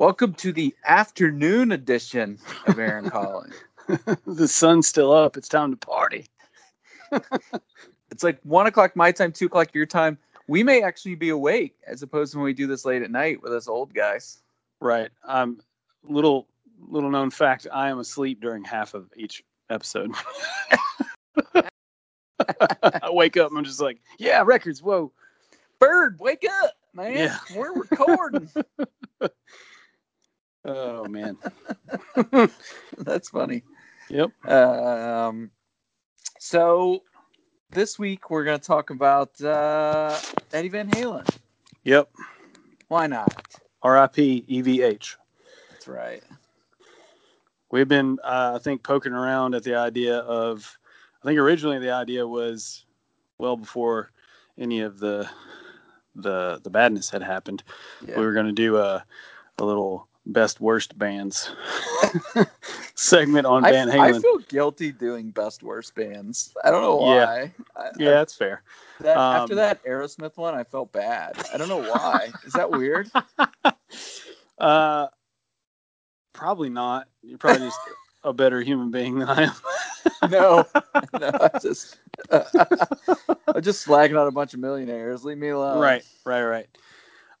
Welcome to the afternoon edition of Aaron Calling. the sun's still up. It's time to party. it's like one o'clock my time, two o'clock your time. We may actually be awake as opposed to when we do this late at night with us old guys. Right. Um, little little known fact: I am asleep during half of each episode. I wake up and I'm just like, yeah, records. Whoa, bird, wake up, man. Yeah. We're recording. Oh man, that's funny. Yep. Um, so this week we're going to talk about uh, Eddie Van Halen. Yep. Why not? R.I.P. EVH. That's right. We've been, uh, I think, poking around at the idea of. I think originally the idea was, well before any of the the the badness had happened, yeah. we were going to do a a little best worst bands segment on Van Halen. I feel guilty doing best worst bands. I don't know why. Yeah, I, yeah that's fair. That, um, after that Aerosmith one, I felt bad. I don't know why. Is that weird? Uh, probably not. You're probably just a better human being than I am. no, no, I just I'm just slagging out a bunch of millionaires. Leave me alone. Right, right, right.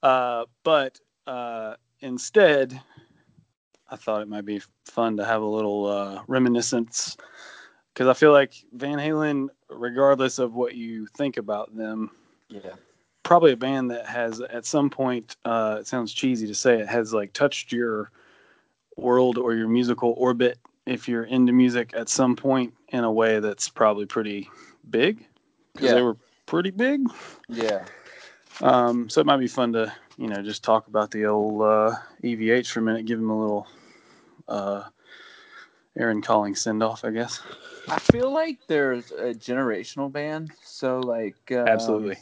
Uh, but uh, instead, I thought it might be fun to have a little uh, reminiscence because I feel like Van Halen, regardless of what you think about them, yeah, probably a band that has at some point. Uh, it sounds cheesy to say it has like touched your world or your musical orbit if you're into music at some point in a way that's probably pretty big because yeah. they were pretty big. Yeah. Um, so it might be fun to you know, just talk about the old uh, EVH for a minute, give him a little uh, Aaron Calling send off, I guess. I feel like there's a generational band. So, like, um, absolutely.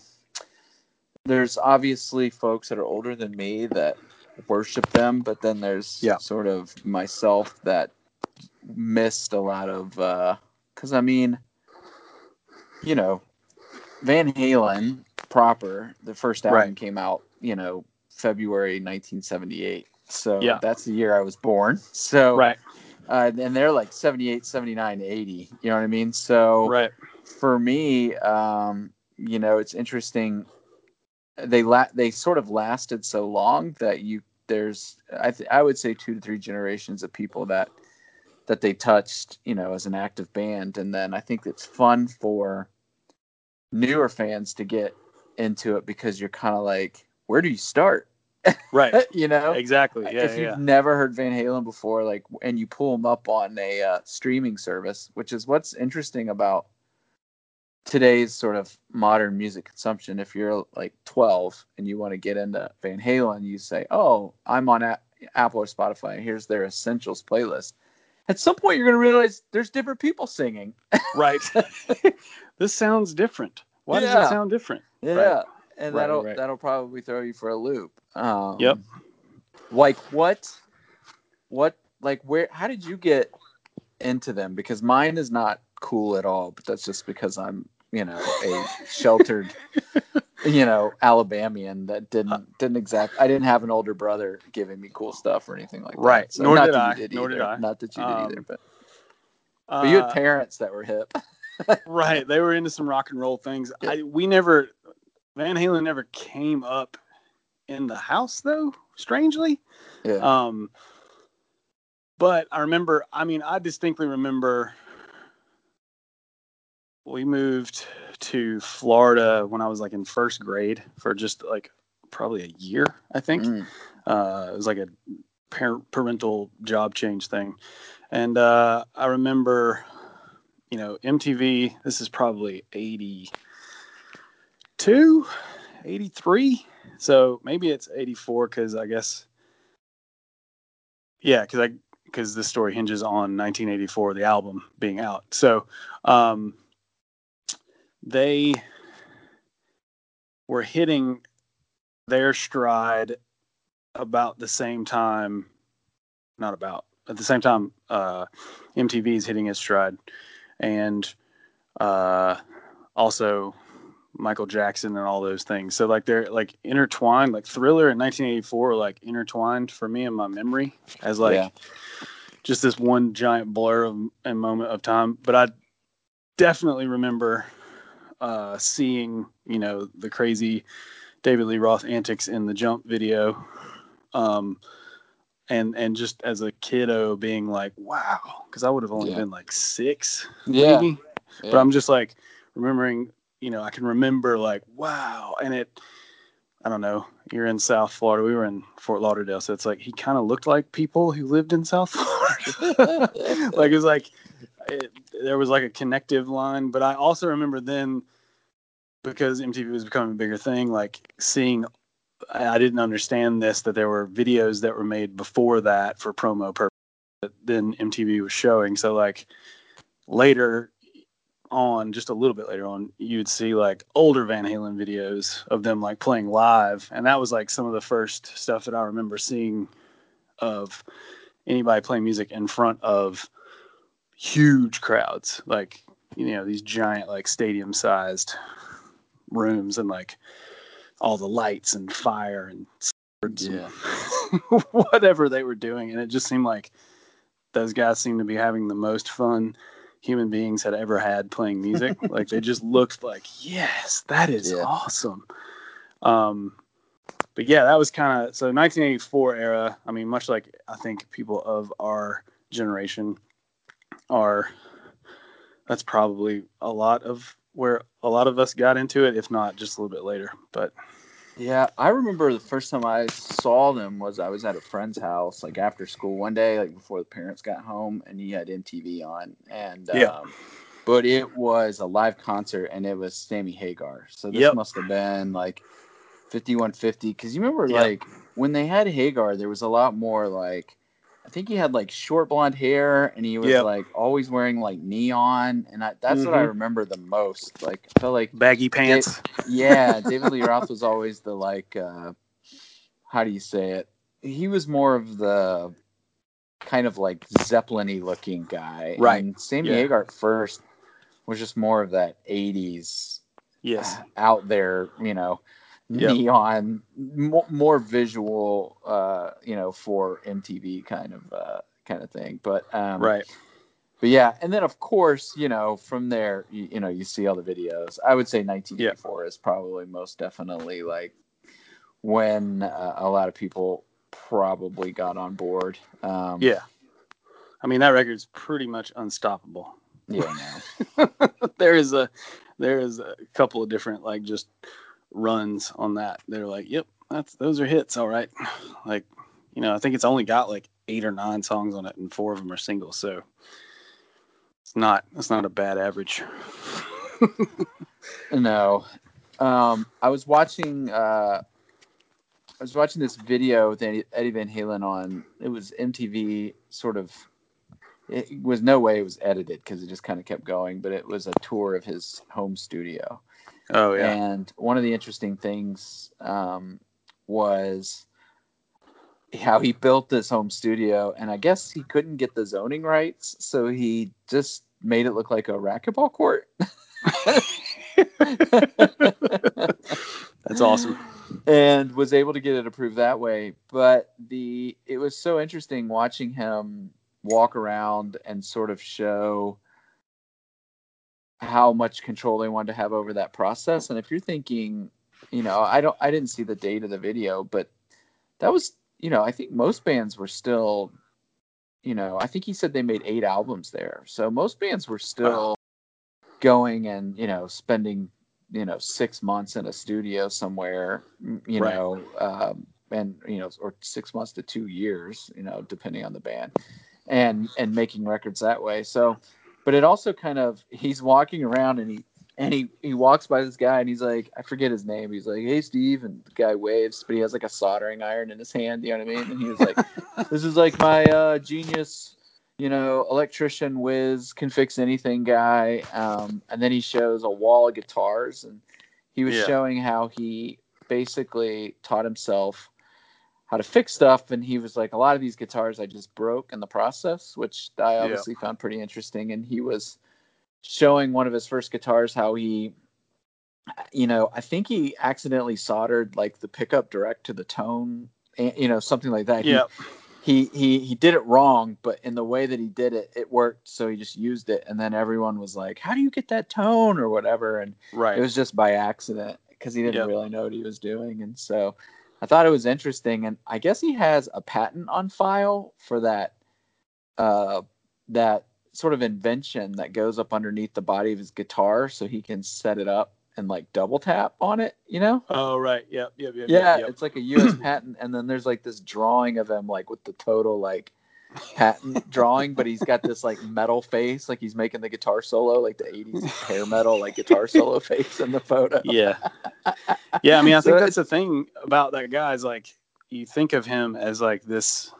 There's obviously folks that are older than me that worship them, but then there's yeah. sort of myself that missed a lot of, because uh, I mean, you know, Van Halen proper, the first album right. came out you know, February 1978. So yeah. that's the year I was born. So right. Uh, and they're like 78, 79, 80. You know what I mean? So right. for me, um, you know, it's interesting. They la- they sort of lasted so long that you there's I th- I would say two to three generations of people that that they touched, you know, as an active band, and then I think it's fun for newer fans to get into it because you're kind of like where do you start? Right. you know? Exactly. Yeah. If you've never heard Van Halen before, like, and you pull them up on a uh, streaming service, which is what's interesting about today's sort of modern music consumption. If you're like 12 and you want to get into Van Halen, you say, "Oh, I'm on a- Apple or Spotify. Here's their essentials playlist." At some point, you're going to realize there's different people singing. right. this sounds different. Why yeah. does it sound different? Yeah. Right and right, that'll right. that'll probably throw you for a loop. Um, yep. Like what? What? Like where? How did you get into them? Because mine is not cool at all. But that's just because I'm, you know, a sheltered, you know, Alabamian that didn't uh, didn't exact. I didn't have an older brother giving me cool stuff or anything like that. Right. So Nor not did that I. You did Nor either. did I. Not that you did um, either, but. But you had parents that were hip. Right. They were into some rock and roll things. Yeah. I, we never Van Halen never came up in the house though, strangely. Yeah. Um but I remember I mean I distinctly remember we moved to Florida when I was like in first grade for just like probably a year, I think. Mm. Uh, it was like a parent parental job change thing. And uh, I remember, you know, MTV, this is probably 80, 82, 83. So maybe it's 84 because I guess, yeah, because I because this story hinges on 1984, the album being out. So um, they were hitting their stride about the same time, not about at the same time uh, MTV is hitting its stride, and uh, also Michael Jackson and all those things. So like they're like intertwined, like Thriller in 1984, like intertwined for me in my memory as like yeah. just this one giant blur of a moment of time. But I definitely remember uh, seeing you know the crazy David Lee Roth antics in the Jump video. Um, and and just as a kiddo being like wow because i would have only yeah. been like six yeah. maybe yeah. but i'm just like remembering you know, I can remember like, wow. And it, I don't know, you're in South Florida. We were in Fort Lauderdale. So it's like, he kind of looked like people who lived in South Florida. like, it was like, it, there was like a connective line. But I also remember then, because MTV was becoming a bigger thing, like seeing, I didn't understand this, that there were videos that were made before that for promo purposes that then MTV was showing. So, like, later on just a little bit later on you'd see like older van halen videos of them like playing live and that was like some of the first stuff that i remember seeing of anybody playing music in front of huge crowds like you know these giant like stadium sized rooms and like all the lights and fire and yeah. whatever they were doing and it just seemed like those guys seemed to be having the most fun human beings had ever had playing music. like they just looked like, yes, that is yeah. awesome. Um, but yeah, that was kind of so 1984 era. I mean, much like I think people of our generation are. That's probably a lot of where a lot of us got into it, if not just a little bit later. But yeah, I remember the first time I saw them was I was at a friend's house, like after school one day, like before the parents got home, and he had MTV on, and yeah. Um, but it was a live concert, and it was Sammy Hagar. So this yep. must have been like 5150, because you remember yep. like when they had Hagar, there was a lot more like I think he had like short blonde hair and he was yep. like always wearing like neon and I, that's mm-hmm. what I mm-hmm. remember the most. Like I felt like baggy pants. yeah, David Lee Roth was always the like uh how do you say it? He was more of the kind of like Zeppelin-y looking guy. Right. And Sammy yeah. Hagar first was just more of that 80s yes out there, you know yep. neon, more, more visual, uh, you know, for MTV kind of uh, kind of thing. But um, right. But yeah, and then of course, you know, from there, you, you know, you see all the videos. I would say 1984 yep. is probably most definitely like when uh, a lot of people probably got on board. Um, yeah. I mean, that record's pretty much unstoppable. Yeah, there is a there is a couple of different like just runs on that. They're like, yep, that's those are hits, all right. Like, you know, I think it's only got like eight or nine songs on it, and four of them are singles, so it's not it's not a bad average. no, um, I was watching uh, I was watching this video with Eddie Van Halen on it was MTV sort of it was no way it was edited because it just kind of kept going, but it was a tour of his home studio. Oh yeah. And one of the interesting things um, was how he built this home studio, and I guess he couldn't get the zoning rights, so he just made it look like a racquetball court. That's awesome. And was able to get it approved that way. But the it was so interesting watching him walk around and sort of show how much control they wanted to have over that process. And if you're thinking, you know, I don't, I didn't see the date of the video, but that was, you know, I think most bands were still, you know, I think he said they made eight albums there. So most bands were still going and, you know, spending, you know, six months in a studio somewhere, you right. know, um, and, you know, or six months to two years, you know, depending on the band and, and making records that way. So, but it also kind of he's walking around and he and he he walks by this guy and he's like I forget his name. He's like, "Hey, Steve," and the guy waves, but he has like a soldering iron in his hand. You know what I mean? And he was like, "This is like my uh, genius." You know, electrician whiz can fix anything guy. Um, and then he shows a wall of guitars, and he was yeah. showing how he basically taught himself how to fix stuff and he was like a lot of these guitars i just broke in the process which i obviously yeah. found pretty interesting and he was showing one of his first guitars how he you know, I think he accidentally soldered like the pickup direct to the tone, you know, something like that. Yeah. He, he he he did it wrong, but in the way that he did it, it worked. So he just used it, and then everyone was like, "How do you get that tone?" or whatever, and right. it was just by accident because he didn't Yep. really know what he was doing, and so I thought it was interesting, and I guess he has a patent on file for that, uh, that sort of invention that goes up underneath the body of his guitar, so he can set it up and like double tap on it, you know? Oh right. Yep. Yep. Yep. Yeah, Yep, yep. it's like a U.S. patent, and then there's like this drawing of him like with the total like patent drawing, but he's got this like metal face, like he's making the guitar solo, like the '80s hair metal like guitar solo face in the photo. yeah. Yeah. I mean, I So think that's the thing about that guy is like you think of him as like this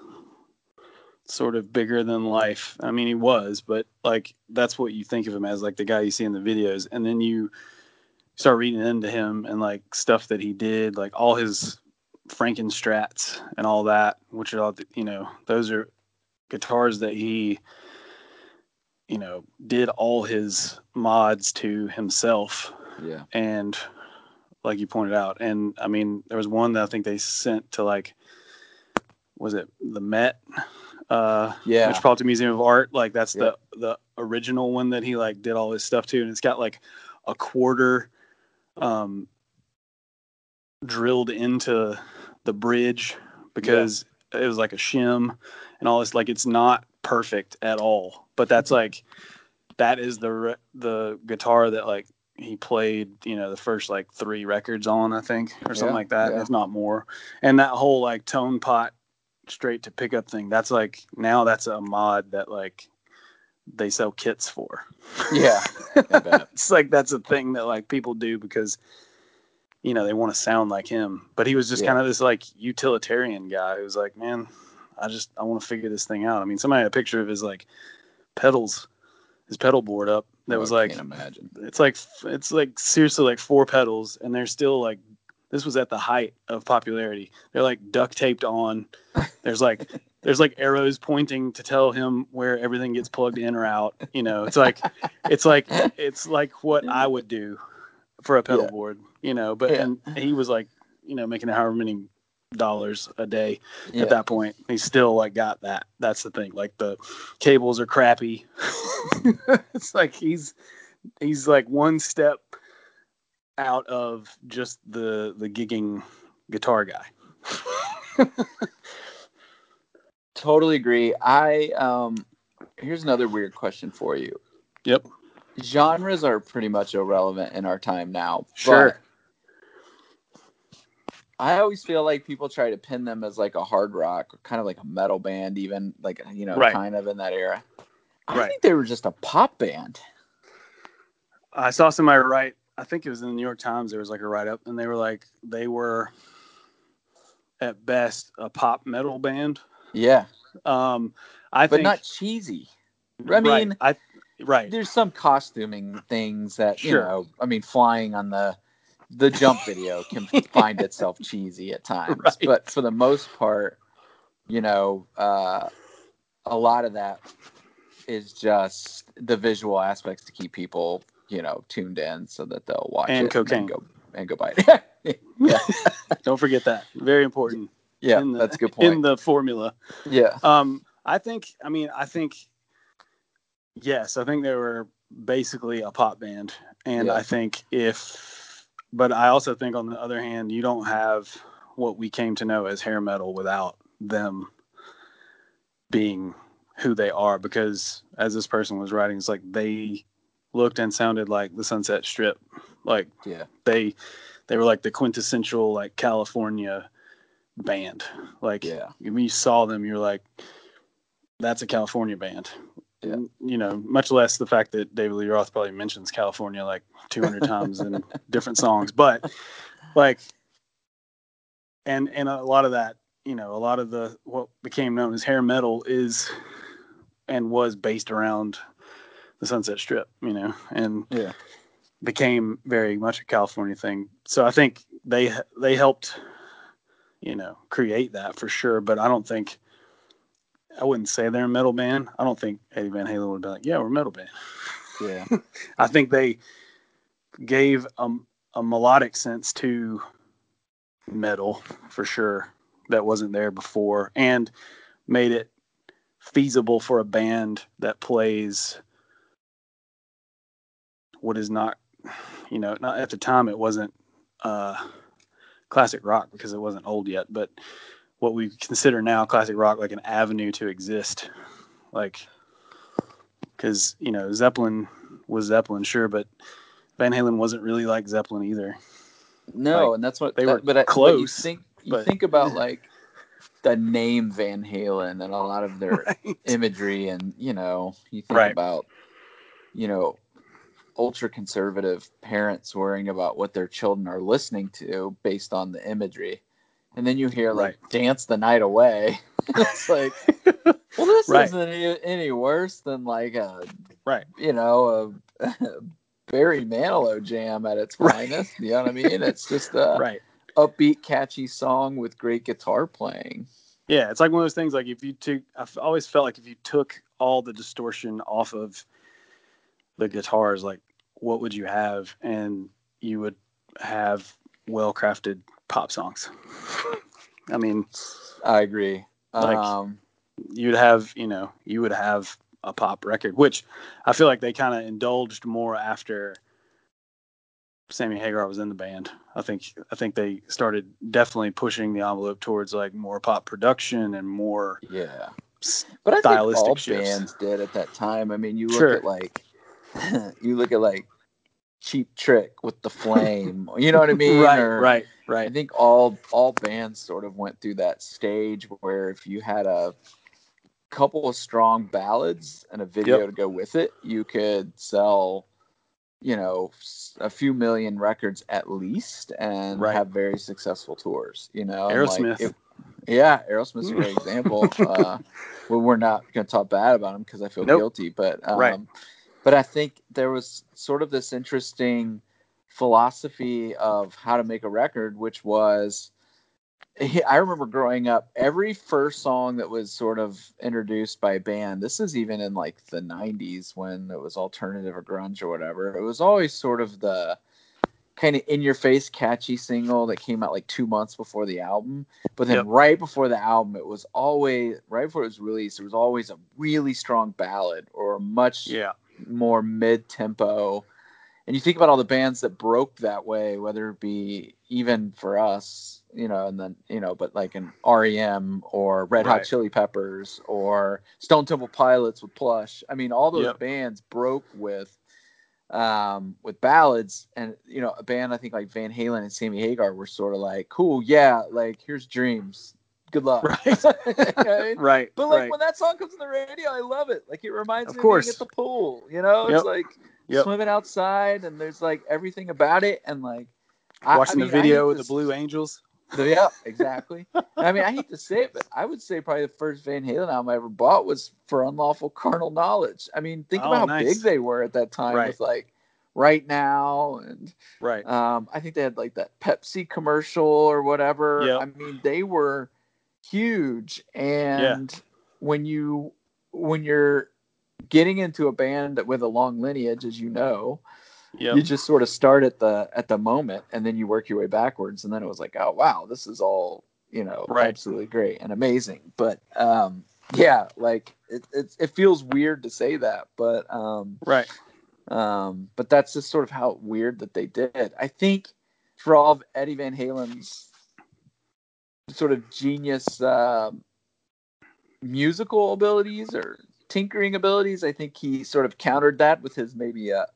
sort of bigger than life. I mean, he was, but like that's what you think of him as, like the guy you see in the videos, and then you start reading into him and like stuff that he did, like all his Frankenstrats and all that, which are all the- you know, those are guitars that he you know did all his mods to himself. Yeah, and like you pointed out and i mean there was one that i think they sent to like was it the met uh yeah, metropolitan museum of art? Like that's Yeah. the the original one that he like did all his stuff to and it's got like a quarter um drilled into the bridge because it was like a shim and all this like it's not perfect at all but that's like that is the the guitar that like he played you know the first like three records on i think or something Yeah, like that yeah. if not more and that whole like tone pot straight to pickup thing that's like now that's a mod that like they sell kits for yeah. It's like that's a thing that like people do because you know they want to sound like him but he was just Yeah. kind of this like utilitarian guy who's like man i just i want to figure this thing out i mean somebody had a picture of his like pedals his pedal board up that Oh, was I like can't imagine. it's like it's like seriously like four pedals and they're still like this was at the height of popularity they're like duct taped on there's like there's like arrows pointing to tell him where everything gets plugged in or out you know it's like it's like it's like what i would do for a pedal Yeah. board you know but Yeah. and he was like you know making however many dollars a day Yeah. at that point he still like got that that's the thing like the cables are crappy it's like he's he's like one step out of just the the gigging guitar guy Totally agree. I um here's another weird question for you. yep Genres are pretty much irrelevant in our time now. Sure. I always feel like people try to pin them as like a hard rock or kind of like a metal band, even like you know, Right. kind of in that era. I Right. think they were just a pop band. i saw somebody write i think it was in the new york times there was like a write-up and they were like they were at best a pop metal band Yeah, um i but think not cheesy. I right, mean, i right there's some costuming things that you know. I mean, flying on the the jump video can find itself cheesy at times, Right. but for the most part, you know, uh, a lot of that is just the visual aspects to keep people, you know, tuned in so that they'll watch And it cocaine. and go and go buy it. yeah, don't forget that very important yeah, the, that's a good point. in the formula yeah, Um, I think. I mean, I think. Yes, I think they were basically a pop band, and Yeah. I think if, but I also think on the other hand, you don't have what we came to know as hair metal without them being who they are. Because as this person was writing, it's like they looked and sounded like the Sunset Strip, like yeah, they they were like the quintessential like California band. Like Yeah. when you saw them, you're like, that's a California band. Yeah. And, You know, much less the fact that David Lee Roth probably mentions California like 200 times in different songs, but like, and and a lot of that, you know, a lot of the what became known as hair metal is and was based around the Sunset Strip, you know, and yeah, became very much a California thing. So I think they they helped, you know, create that for sure. But I don't think I wouldn't say they're a metal band. I don't think Eddie Van Halen would be like, yeah, we're a metal band. yeah, I think they gave a, a melodic sense to metal for sure that wasn't there before and made it feasible for a band that plays what is not you know not at the time it wasn't uh classic rock because it wasn't old yet but what we consider now classic rock like an avenue to exist. Like because you know zeppelin was zeppelin sure but van halen wasn't really like zeppelin either. No Like, and that's what they that- were but I, but you close, think you but- think about like the name van halen and a lot of their right. imagery and you know you think Right. about you know ultra conservative parents worrying about what their children are listening to based on the imagery and then you hear like dance the night away it's like well this Right. isn't any, any worse than like a right you know a Barry Manilow jam at its Right. finest you know what I mean it's just a right upbeat catchy song with great guitar playing Yeah, it's like one of those things. Like if you took, I've always felt like if you took all the distortion off of the guitars, like what would you have? And you would have well-crafted pop songs. I mean, I agree Like- um you'd have, you know, you would have a pop record, which I feel like they kind of indulged more after Sammy Hagar was in the band. I think I think they started definitely pushing the envelope towards like more pop production and more yeah But I think stylistic all shifts. bands did at that time. I mean, you look Sure. at like you look at like Cheap Trick with the Flame. you know what I mean? right, Or right, I think all all bands sort of went through that stage where if you had a couple of strong ballads and a video Yep. to go with it, you could sell you know a few million records at least and Right. have very successful tours you know like, Aerosmith. it- yeah aerosmith's a great example uh well, we're not going to talk bad about him because I feel Nope. guilty, but um, Right. But I think there was sort of this interesting philosophy of how to make a record, which was I remember growing up, every first song that was sort of introduced by a band, this is even in like the 90s when it was alternative or grunge or whatever, it was always sort of the kind of in your face catchy single that came out like two months before the album. But then Yep. right before the album, it was always right before it was released, there was always a really strong ballad or a much Yeah, more mid tempo. And you think about all the bands that broke that way, whether it be even for us, you know, and then, you know, but like an REM or Red Hot Chili Peppers or Stone Temple Pilots with Plush. I mean, all those Yep. bands broke with um with ballads and you know a band i think like van halen and sammy hagar were sort of like cool yeah like here's dreams good luck Right. I mean? right. But like right. when that song comes on the radio, I love it. Like it reminds Of me course. of being at the pool. You know, Yep. it's like Yep. swimming outside, and there's like everything about it, and like I- I Watching mean, the video with the Blue Angels. s- Yeah, exactly. I mean, I hate to say it, but I would say probably the first Van Halen album I ever bought was for Unlawful Carnal Knowledge. I mean, think Oh, about how nice. big they were at that time Right. with like right now and Right. um, I think they had like that Pepsi commercial or whatever. Yep. I mean, they were huge. And when you when you're getting into a band with a long lineage, as you know, Yep. you just sort of start at the at the moment and then you work your way backwards. And then it was like, oh wow, this is all you know, Right. absolutely great and amazing. But um, yeah, like it, it it feels weird to say that, but um, right. um, but that's just sort of how weird that they did. I think for all of Eddie Van Halen's sort of genius um, musical abilities or tinkering abilities, I think he sort of countered that with his maybe uh,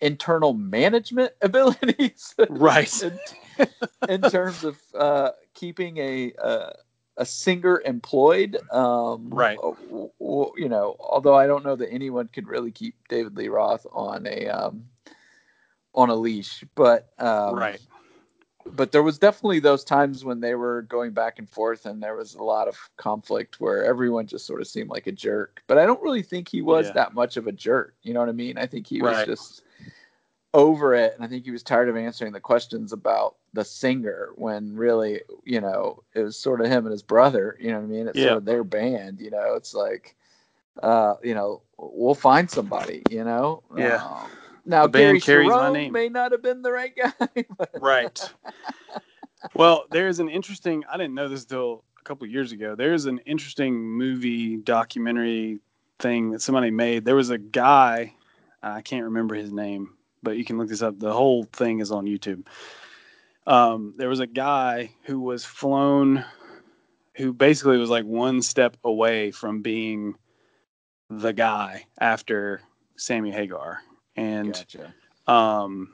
internal management abilities. Right. in, in terms of uh, keeping a, a a singer employed. Um, Right. w- w- You know, although I don't know that anyone could really keep David Lee Roth on a um, on a leash, but um, right. But there was definitely those times when they were going back and forth, and there was a lot of conflict where everyone just sort of seemed like a jerk. But I don't really think he was Yeah. that much of a jerk. You know what I mean? I think he was just over it and i think he was tired of answering the questions about the singer when really you know it was sort of him and his brother you know what i mean it's Yeah. sort of their band you know it's like uh you know we'll find somebody you know Yeah. Um, now the band Gary carries my name. may not have been the right guy. but- Right. well, there's an interesting. I didn't know this till a couple years ago. There's an interesting movie documentary thing that somebody made. There was a guy. I can't remember his name, but you can look this up. The whole thing is on YouTube. Um, there was a guy who was flown, who basically was like one step away from being the guy after Sammy Hagar, and Gotcha. um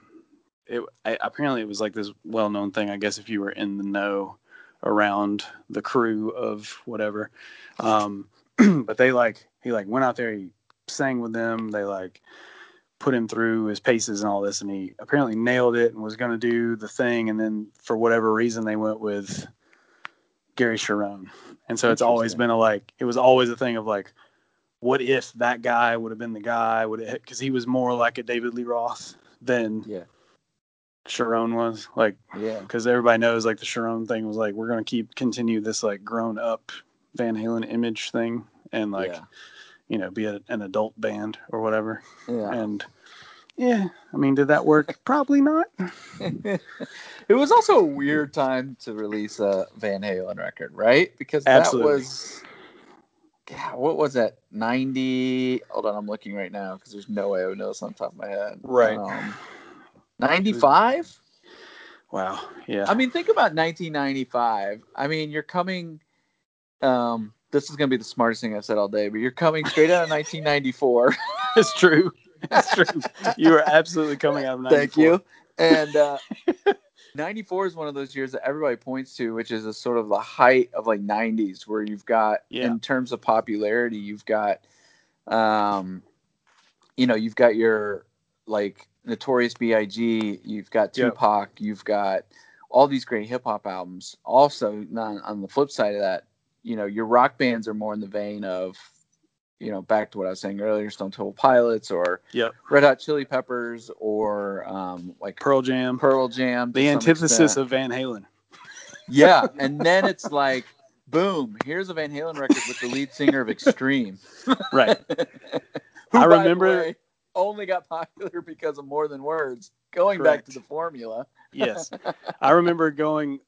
it I, apparently it was like this well-known thing i guess if you were in the know around the crew of whatever. Um but they like he like went out there he sang with them they like put him through his paces and all this and he apparently nailed it and was going to do the thing and then for whatever reason they went with gary cherone. And so it's always been a like it was always a thing of like what if that guy would have been the guy would it because he was more like a david lee roth than Yeah. Cherone was like Yeah. because everybody knows like the Cherone thing was like we're gonna keep continue this like grown up Van Halen image thing and like yeah. you know be a, an adult band or whatever Yeah. and yeah I mean did that work probably not it was also a weird time to release a Van Halen record, right? Because that Absolutely. was, yeah, what was that? Ninety. Hold on, I'm looking right now because there's no way I would know this on top of my head. Right. Um, Ninety-five. wow yeah I mean, think about 1995. I mean, you're coming. Um, this is gonna be the smartest thing I've said all day, but you're coming straight out of 1994. it's true it's true you are absolutely coming out of 94. Thank you. And uh, 94 is one of those years that everybody points to, which is a sort of the height of like 90s, where you've got, Yeah. in terms of popularity, you've got, um, you know, you've got your like Notorious B.I.G., you've got Yep. Tupac, you've got all these great hip hop albums. Also, on, on the flip side of that, you know, your rock bands are more in the vein of, you know, back to what I was saying earlier, Stone Temple Pilots or Yep. Red Hot Chili Peppers or um, like Pearl Jam Pearl Jam. the antithesis extent. of Van Halen yeah, and then it's like, boom, here's a Van Halen record with the lead singer of Extreme. right Who, I remember- way, only got popular because of More Than Words. Going back to the formula. yes I remember going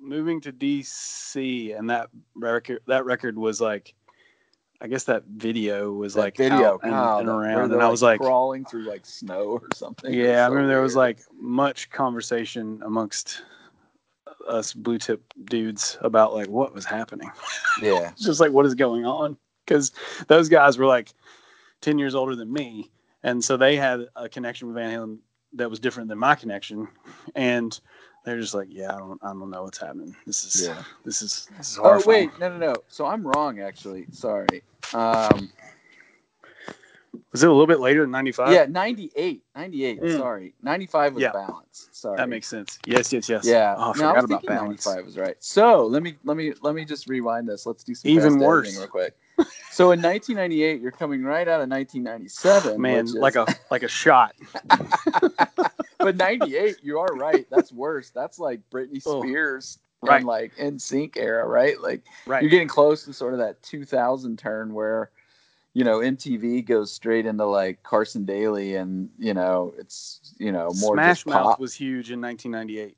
moving to DC and that record that record was like I guess that video was That like video out and, God, and around and I was like crawling through like snow or something. Yeah I so remember there was like much conversation amongst us Bluetip dudes about like what was happening. Yeah, just like what is going on? Because those guys were like 10 years older than me and so they had a connection with van halen that was different than my connection and they're just like yeah i don't i don't know what's happening this is yeah. this is this is Oh wait, no, no, no. So I'm wrong actually. Sorry. Um, was it a little bit later than 95 yeah, 98, 98. Mm. Sorry, 95 was Yeah. balance. Sorry. that makes sense yes yes yes Yeah, oh, i no, forgot I was about balance 95 was right. So let me let me let me just rewind this. Let's do some Even worse. real quick. So in 1998, you're coming right out of 1997, man like a like a shot but 98, you are right. That's worse. That's like Britney Oh, Spears right. and like NSYNC era, right? Like right you're getting close to sort of that 2000 turn where you know MTV goes straight into like Carson Daly and you know it's you know more smash mouth pop. was huge in 1998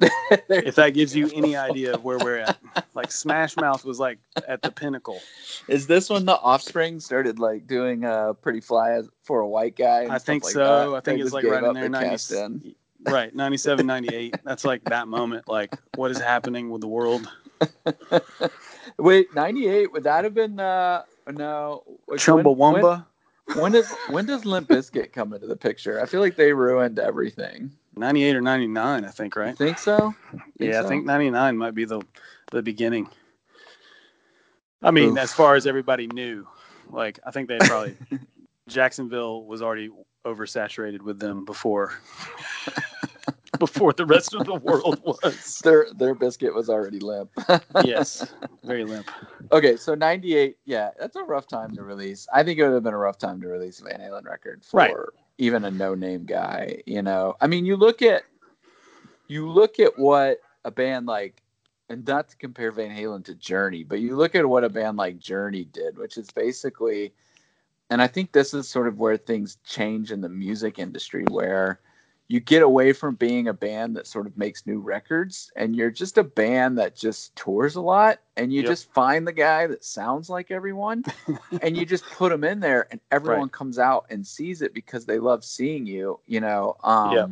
if that gives you any idea of where we're at like smash mouth was like at the pinnacle Is this when the Offspring started like doing uh pretty fly as- for a white guy? and I stuff think like so. that? I think They it's like right in there, the 90, in. right, 97, 98. That's like that moment. Like, what is happening with the world? Wait, ninety eight? Would that have been uh no? which- Chumbawamba, When, when does when does Limp Bizkit come into the picture? I feel like they ruined everything. 98 or 99, I think, You right? think so? Think yeah, so? I think 99 might be the the beginning. I mean, Oof. as far as everybody knew, like, I think they probably, Jacksonville was already oversaturated with them before. before the rest of the world was. their their biscuit was already limp. Yes, very limp. Okay, so ninety eight, yeah, that's a rough time to release. I think it would have been a rough time to release a Van Halen record for Right. Even a no name guy. You know, I mean, you look at you look at what a band like, and not to compare Van Halen to Journey, but you look at what a band like Journey did, which is basically and I think this is sort of where things change in the music industry, where you get away from being a band that sort of makes new records and you're just a band that just tours a lot and you yep. just find the guy that sounds like everyone and you just put him in there and everyone right. comes out and sees it because they love seeing you you know um yep.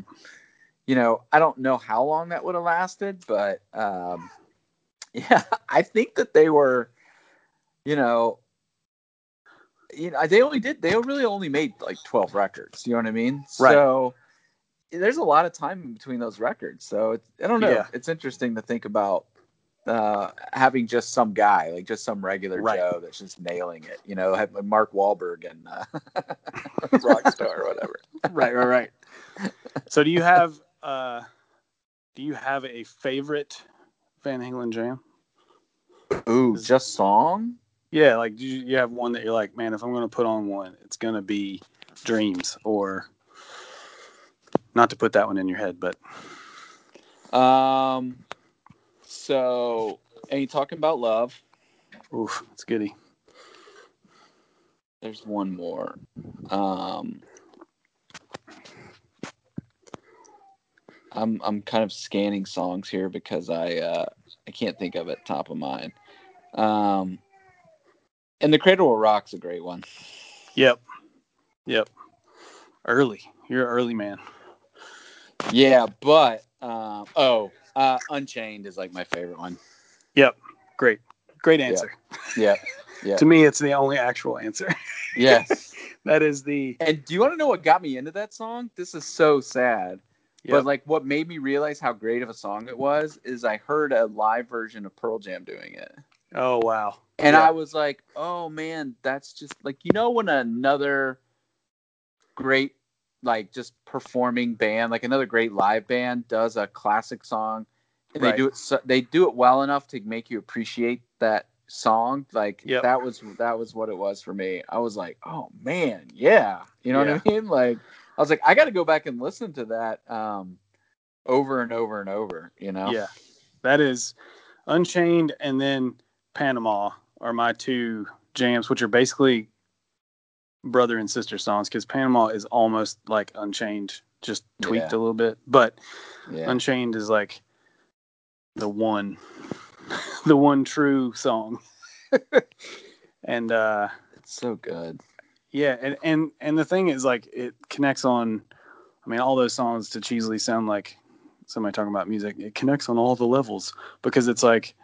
you know i don't know how long that would have lasted but um yeah i think that they were you know you know they only did they really only made like 12 records you know what i mean right. so there's a lot of time in between those records. So I don't know. Yeah. It's interesting to think about uh, having just some guy, like just some regular right. Joe that's just nailing it. You know, have Mark Wahlberg and uh, Rockstar or whatever. right, right, right. So do you have uh, do you have a favorite Van Halen jam? Ooh, Is, just song? Yeah, like do you, you have one that you're like, man, if I'm gonna put on one, it's gonna be Dreams or not to put that one in your head, but um, so and you talking about love? Oof, it's goody. There's one more. Um, I'm I'm kind of scanning songs here because I uh, I can't think of it top of mind. Um, and the Cradle of Rock's a great one. Yep, yep. Early, you're an early man. Yeah, but uh, oh, uh, Unchained is like my favorite one. Yep, great, great answer. Yeah, yeah. to me, it's the only actual answer. yes, that is the. And do you want to know what got me into that song? This is so sad. Yep. But like, what made me realize how great of a song it was is I heard a live version of Pearl Jam doing it. Oh wow! And yeah. I was like, oh man, that's just like you know when another great like just performing band, like another great live band does a classic song, and right. they do it so, they do it well enough to make you appreciate that song. Like yep. that was that was what it was for me. I was like, oh man, yeah, you know yeah. what I mean? Like I was like, I got to go back and listen to that um, over and over and over. You know? Yeah, that is Unchained, and then Panama are my two jams, which are basically brother and sister songs because Panama is almost like Unchained, just tweaked yeah. a little bit. But yeah. Unchained is like the one, the one true song. and uh it's so good. Yeah, and and and the thing is like it connects on. I mean, all those songs to cheesily sound like somebody talking about music. It connects on all the levels because it's like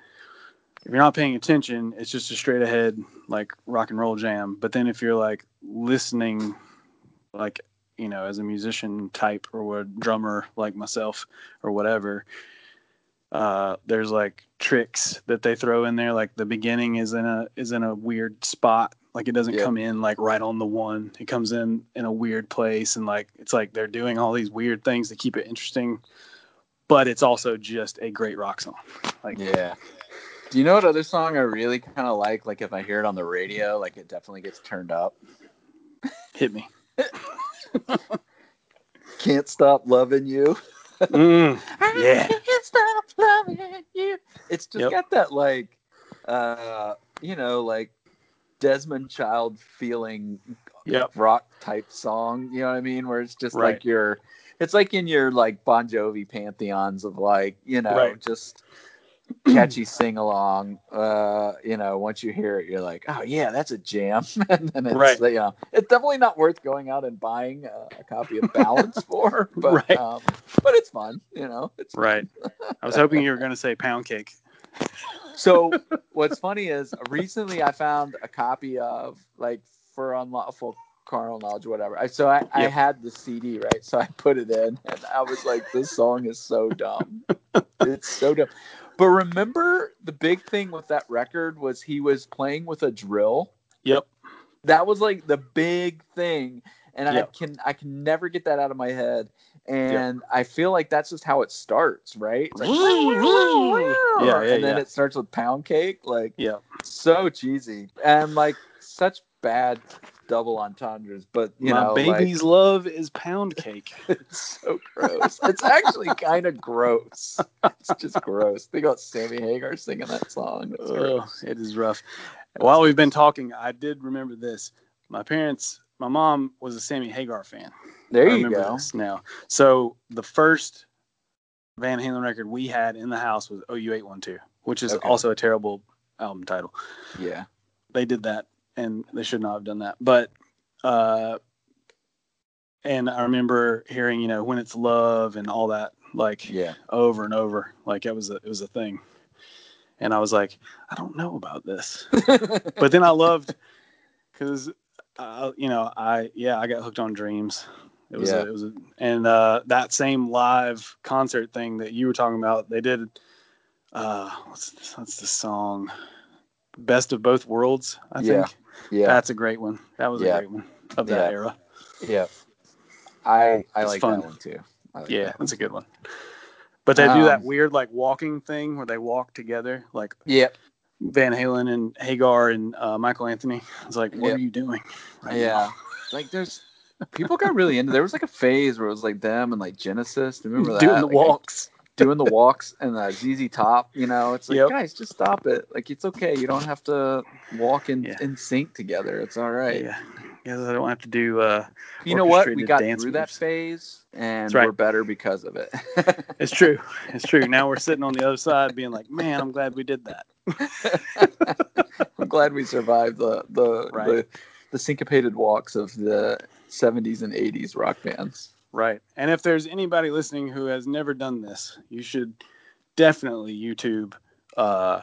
if you're not paying attention, it's just a straight ahead like rock and roll jam. But then if you're like listening, like you know, as a musician type or a drummer like myself or whatever, uh, there's like tricks that they throw in there. Like the beginning is in a is in a weird spot. Like it doesn't come in like right on the one. It comes in in a weird place, and like it's like they're doing all these weird things to keep it interesting. But it's also just a great rock song. Like yeah, do you know what other song I really kind of like? Like if I hear it on the radio, like it definitely gets turned up. Hit me. Can't stop loving you. Mm, yeah. Can't stop loving you. It's just yep. got that like, uh, you know, like Desmond Child feeling yep. rock type song. You know what I mean? Where it's just right. like your, it's like in your like Bon Jovi pantheons of like, you know, right. just catchy sing along. Uh, you know, once you hear it, you're like, oh yeah, that's a jam. and then it's, right. you know, it's definitely not worth going out and buying a, a copy of Balance for, but right. um, but it's fun. You know, it's right. I was hoping you were going to say Pound Cake. so what's funny is recently I found a copy of like for unlawful carnal knowledge, whatever. I, so I, yep. I had the CD, right? So I put it in, and I was like, "This song is so dumb. it's so dumb." But remember the big thing with that record was he was playing with a drill. Yep. That was like the big thing. And yep. I can I can never get that out of my head. And yep. I feel like that's just how it starts, right? Like, yeah, yeah, and then yeah. it starts with pound cake, like yeah, so cheesy and like such bad double entendres, but you My know, baby's like, love is pound cake. it's so gross. it's actually kind of gross. It's just gross. Think about Sammy Hagar singing that song. Oh, it is rough. While we've been talking, I did remember this. my parents, my mom was a Sammy Hagar fan. There you go. now. So the first Van Halen record we had in the house was OU812, which is Okay. also a terrible album title. Yeah. They did that and they should not have done that. But uh and I remember hearing, you know, when it's love and all that like Yeah. over and over. Like it was a it was a thing. And I was like, I don't know about this. but then I loved because uh, you know I yeah I got hooked on Dreams. It was Yeah. a, it was a, and uh, that same live concert thing that you were talking about. They did uh, what's what's the song? Best of both worlds. I Yeah. think yeah. that's a great one. That was Yeah. a great one of that Yeah. era. yeah. I I It's like fun. that one too. Like Yeah, that one. that's a good one. But they do that Um, weird like walking thing where they walk together, like Yep. Van Halen and Hagar and uh, Michael Anthony. It's like, what Yep. are you doing? right yeah. Like there's people got really into there was like a phase where it was like them and like Genesis. Do you remember that? doing the Like, walks. Doing the walks and the ZZ Top. You know, it's like Yep. guys, just stop it. Like it's okay. You don't have to walk in Yeah. in sync together. It's all right. Yeah, guess I don't have to do. Uh, You know what? We got through that phase, and right. we're better because of it. it's true. It's true. Now we're sitting on the other side, being like, "Man, I'm glad we did that." I'm glad we survived the the, Right. the the syncopated walks of the 70s and 80s rock bands. Right. And if there's anybody listening who has never done this, you should definitely YouTube uh,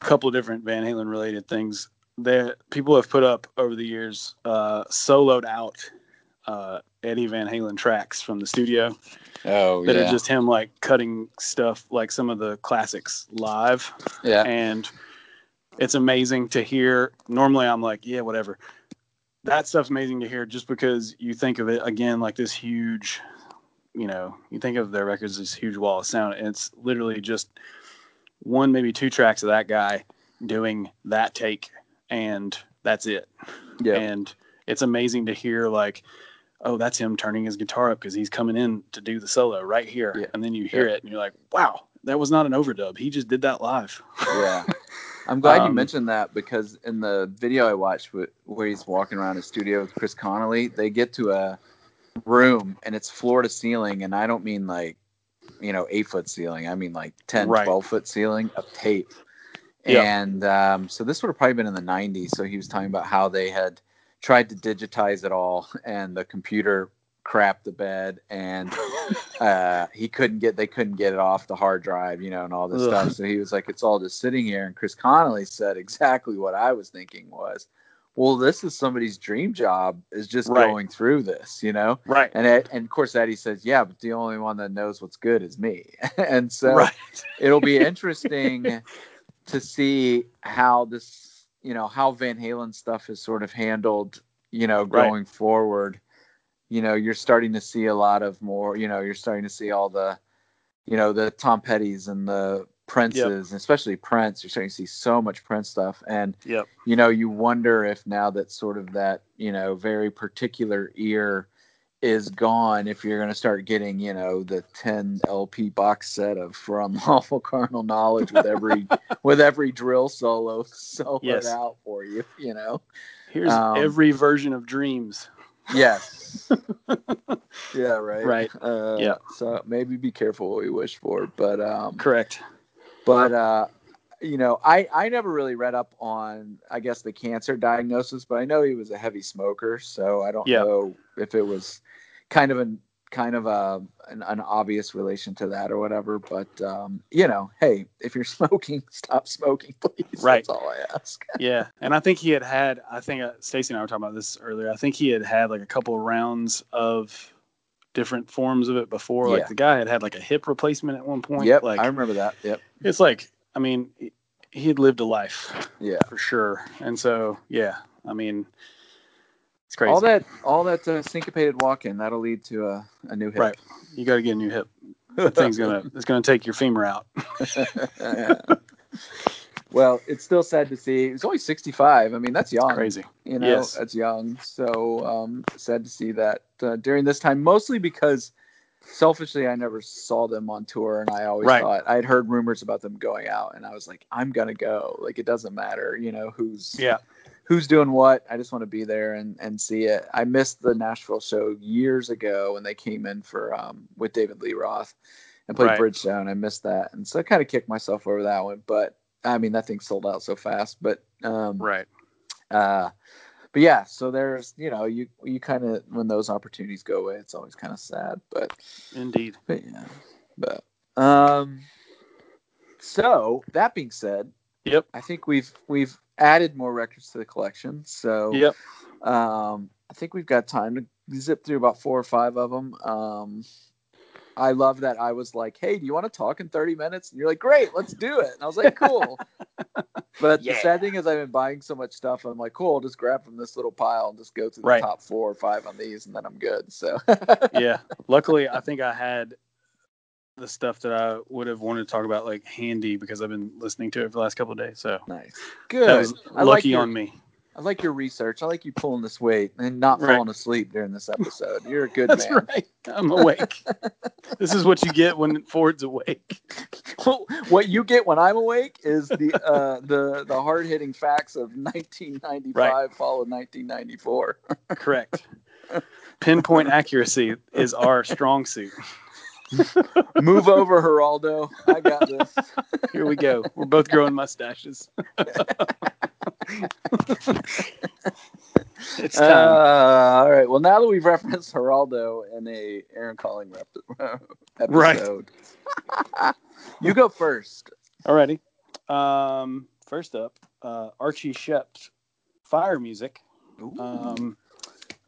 a couple of different Van Halen related things. that people have put up over the years uh, soloed out uh, Eddie Van Halen tracks from the studio Oh that are just him like cutting stuff like some of the classics live. yeah and it's amazing to hear. Normally, I'm like, yeah, whatever. That stuff's amazing to hear just because you think of it again like this huge, you know, you think of their records as this huge wall of sound, and it's literally just one, maybe two tracks of that guy doing that take, and that's it. yeah And it's amazing to hear like, oh, that's him turning his guitar up because he's coming in to do the solo right here, Yeah. and then you hear it and you're like, wow, that was not an overdub. He just did that live. yeah. I'm glad you Um, mentioned that because in the video I watched where he's walking around his studio with Chris Connolly, they get to a room and it's floor to ceiling. And I don't mean like, you know, eight foot ceiling. I mean like 10, Right. 12 foot ceiling of tape. Yeah. And um, so this would have probably been in the 90s. So he was talking about how they had tried to digitize it all and the computer crapped the bed and uh, he couldn't get they couldn't get it off the hard drive, you know, and all this Ugh. stuff. So he was like, it's all just sitting here. And Chris Connolly said exactly what I was thinking was, well, this is somebody's dream job is just Right. going through this, you know. Right. And Ed, and of course Eddie says, yeah, but the only one that knows what's good is me. and so right. it'll be interesting to see how this, you know, how Van Halen stuff is sort of handled, you know, Right. going forward. You know, you're starting to see a lot of more, you know, you're starting to see all the, you know, the Tom Petty's and the Princes, and especially Prince. You're starting to see so much Prince stuff. And, Yep. you know, you wonder if now that sort of that, you know, very particular ear is gone if you're going to start getting you know the 10 lp box set of from lawful carnal knowledge with every with every drill solo soloed Yes. out for you you know Here's Um, every version of Dreams. Yes yeah right Right. uh, Yeah. so maybe be careful what we wish for but um Correct. but uh you know i i never really read up on i guess the cancer diagnosis but i know he was a heavy smoker so i don't Yeah. know if it was kind of an kind of a an, an obvious relation to that or whatever but um you know hey if you're smoking stop smoking please Right. that's all i ask Yeah. And I think he had had, I think uh, Stacy and I were talking about this earlier. I think he had had like a couple of rounds of different forms of it before. Like Yeah. the guy had had like a hip replacement at one point. yep Like i remember that yep it's like, I mean, he- he had lived a life yeah for sure. And so, yeah, I mean, it's crazy. all that all that uh, syncopated walking that'll lead to a, a new hip Right. You got to get a new hip. That thing's gonna it's gonna take your femur out. well, it's still sad to see. He's only 65. I mean, that's young. Crazy. You know, Yes. that's young. So um, sad to see that uh, during this time, mostly because selfishly, I never saw them on tour, and I always Right. thought I'd heard rumors about them going out, and I was like, I'm gonna go. Like, it doesn't matter, you know, who's Yeah. Who's doing what. I just want to be there and, and see it. I missed the Nashville show years ago when they came in for um, with David Lee Roth and played right. Bridgestone. I missed that, and so I kind of kicked myself over that one. But I mean, that thing sold out so fast. But um, right. Uh, but yeah, so there's you know you you kind of when those opportunities go away, it's always kind of sad. But indeed. But yeah. But um. So that being said, yep. I think we've we've added more records to the collection. So yep. Um, I think we've got time to zip through about four or five of them. Um, I love that I was like, "Hey, do you want to talk in 30 minutes?" And you're like, "Great, let's do it." And I was like, "Cool." but yeah. the sad thing is, I've been buying so much stuff. I'm like, "Cool, I'll just grab from this little pile and just go through the right. top four or five on these, and then I'm good." So yeah, luckily, I think I had the stuff that I would have wanted to talk about like handy because I've been listening to it for the last couple of days. So nice, good. Lucky like your, on me. I like your research. I like you pulling this weight and not right. falling asleep during this episode. You're a good That's man. right. I'm awake. this is what you get when Ford's awake. what you get when I'm awake is the uh, the the hard hitting facts of 1995 right. followed 1994. Correct. Pinpoint accuracy is our strong suit. Move over, Geraldo. I got this. Here we go. We're both growing mustaches. it's time. Uh, all right. Well, now that we've referenced Geraldo in a Aaron Calling rep- episode, right. you go first. Alrighty. Um, first up, uh, Archie Shepp's Fire Music. Um,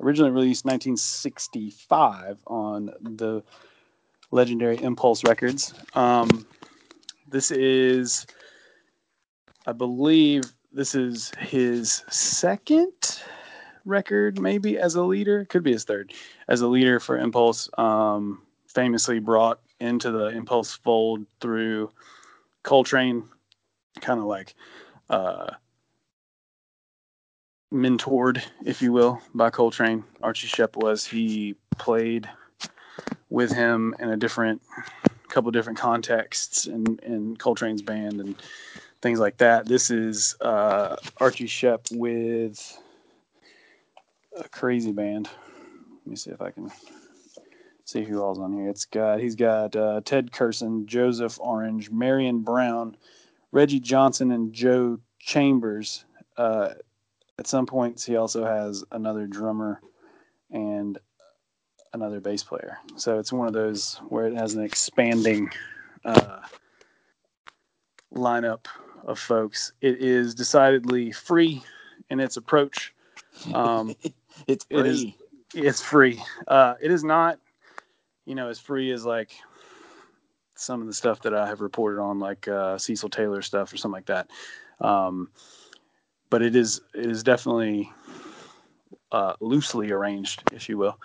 originally released 1965 on the legendary Impulse Records. Um, this is, I believe, this is his second record, maybe as a leader. Could be his third as a leader for Impulse. Um, famously brought into the Impulse fold through Coltrane, kind of like uh, mentored, if you will, by Coltrane. Archie Shepp was. He played with him in a different couple different contexts in, in Coltrane's band and things like that. This is uh, Archie Shepp with a crazy band. Let me see if I can see who all's on here. It's got he's got uh, Ted Curson, Joseph Orange, Marion Brown, Reggie Johnson, and Joe Chambers. Uh, at some points, he also has another drummer and another bass player. So it's one of those where it has an expanding uh, lineup of folks. It is decidedly free in its approach. Um, it's free. It is, it's free. Uh, it is not, you know, as free as like some of the stuff that I have reported on, like uh, Cecil Taylor stuff or something like that. Um, but it is it is definitely uh, loosely arranged, if you will,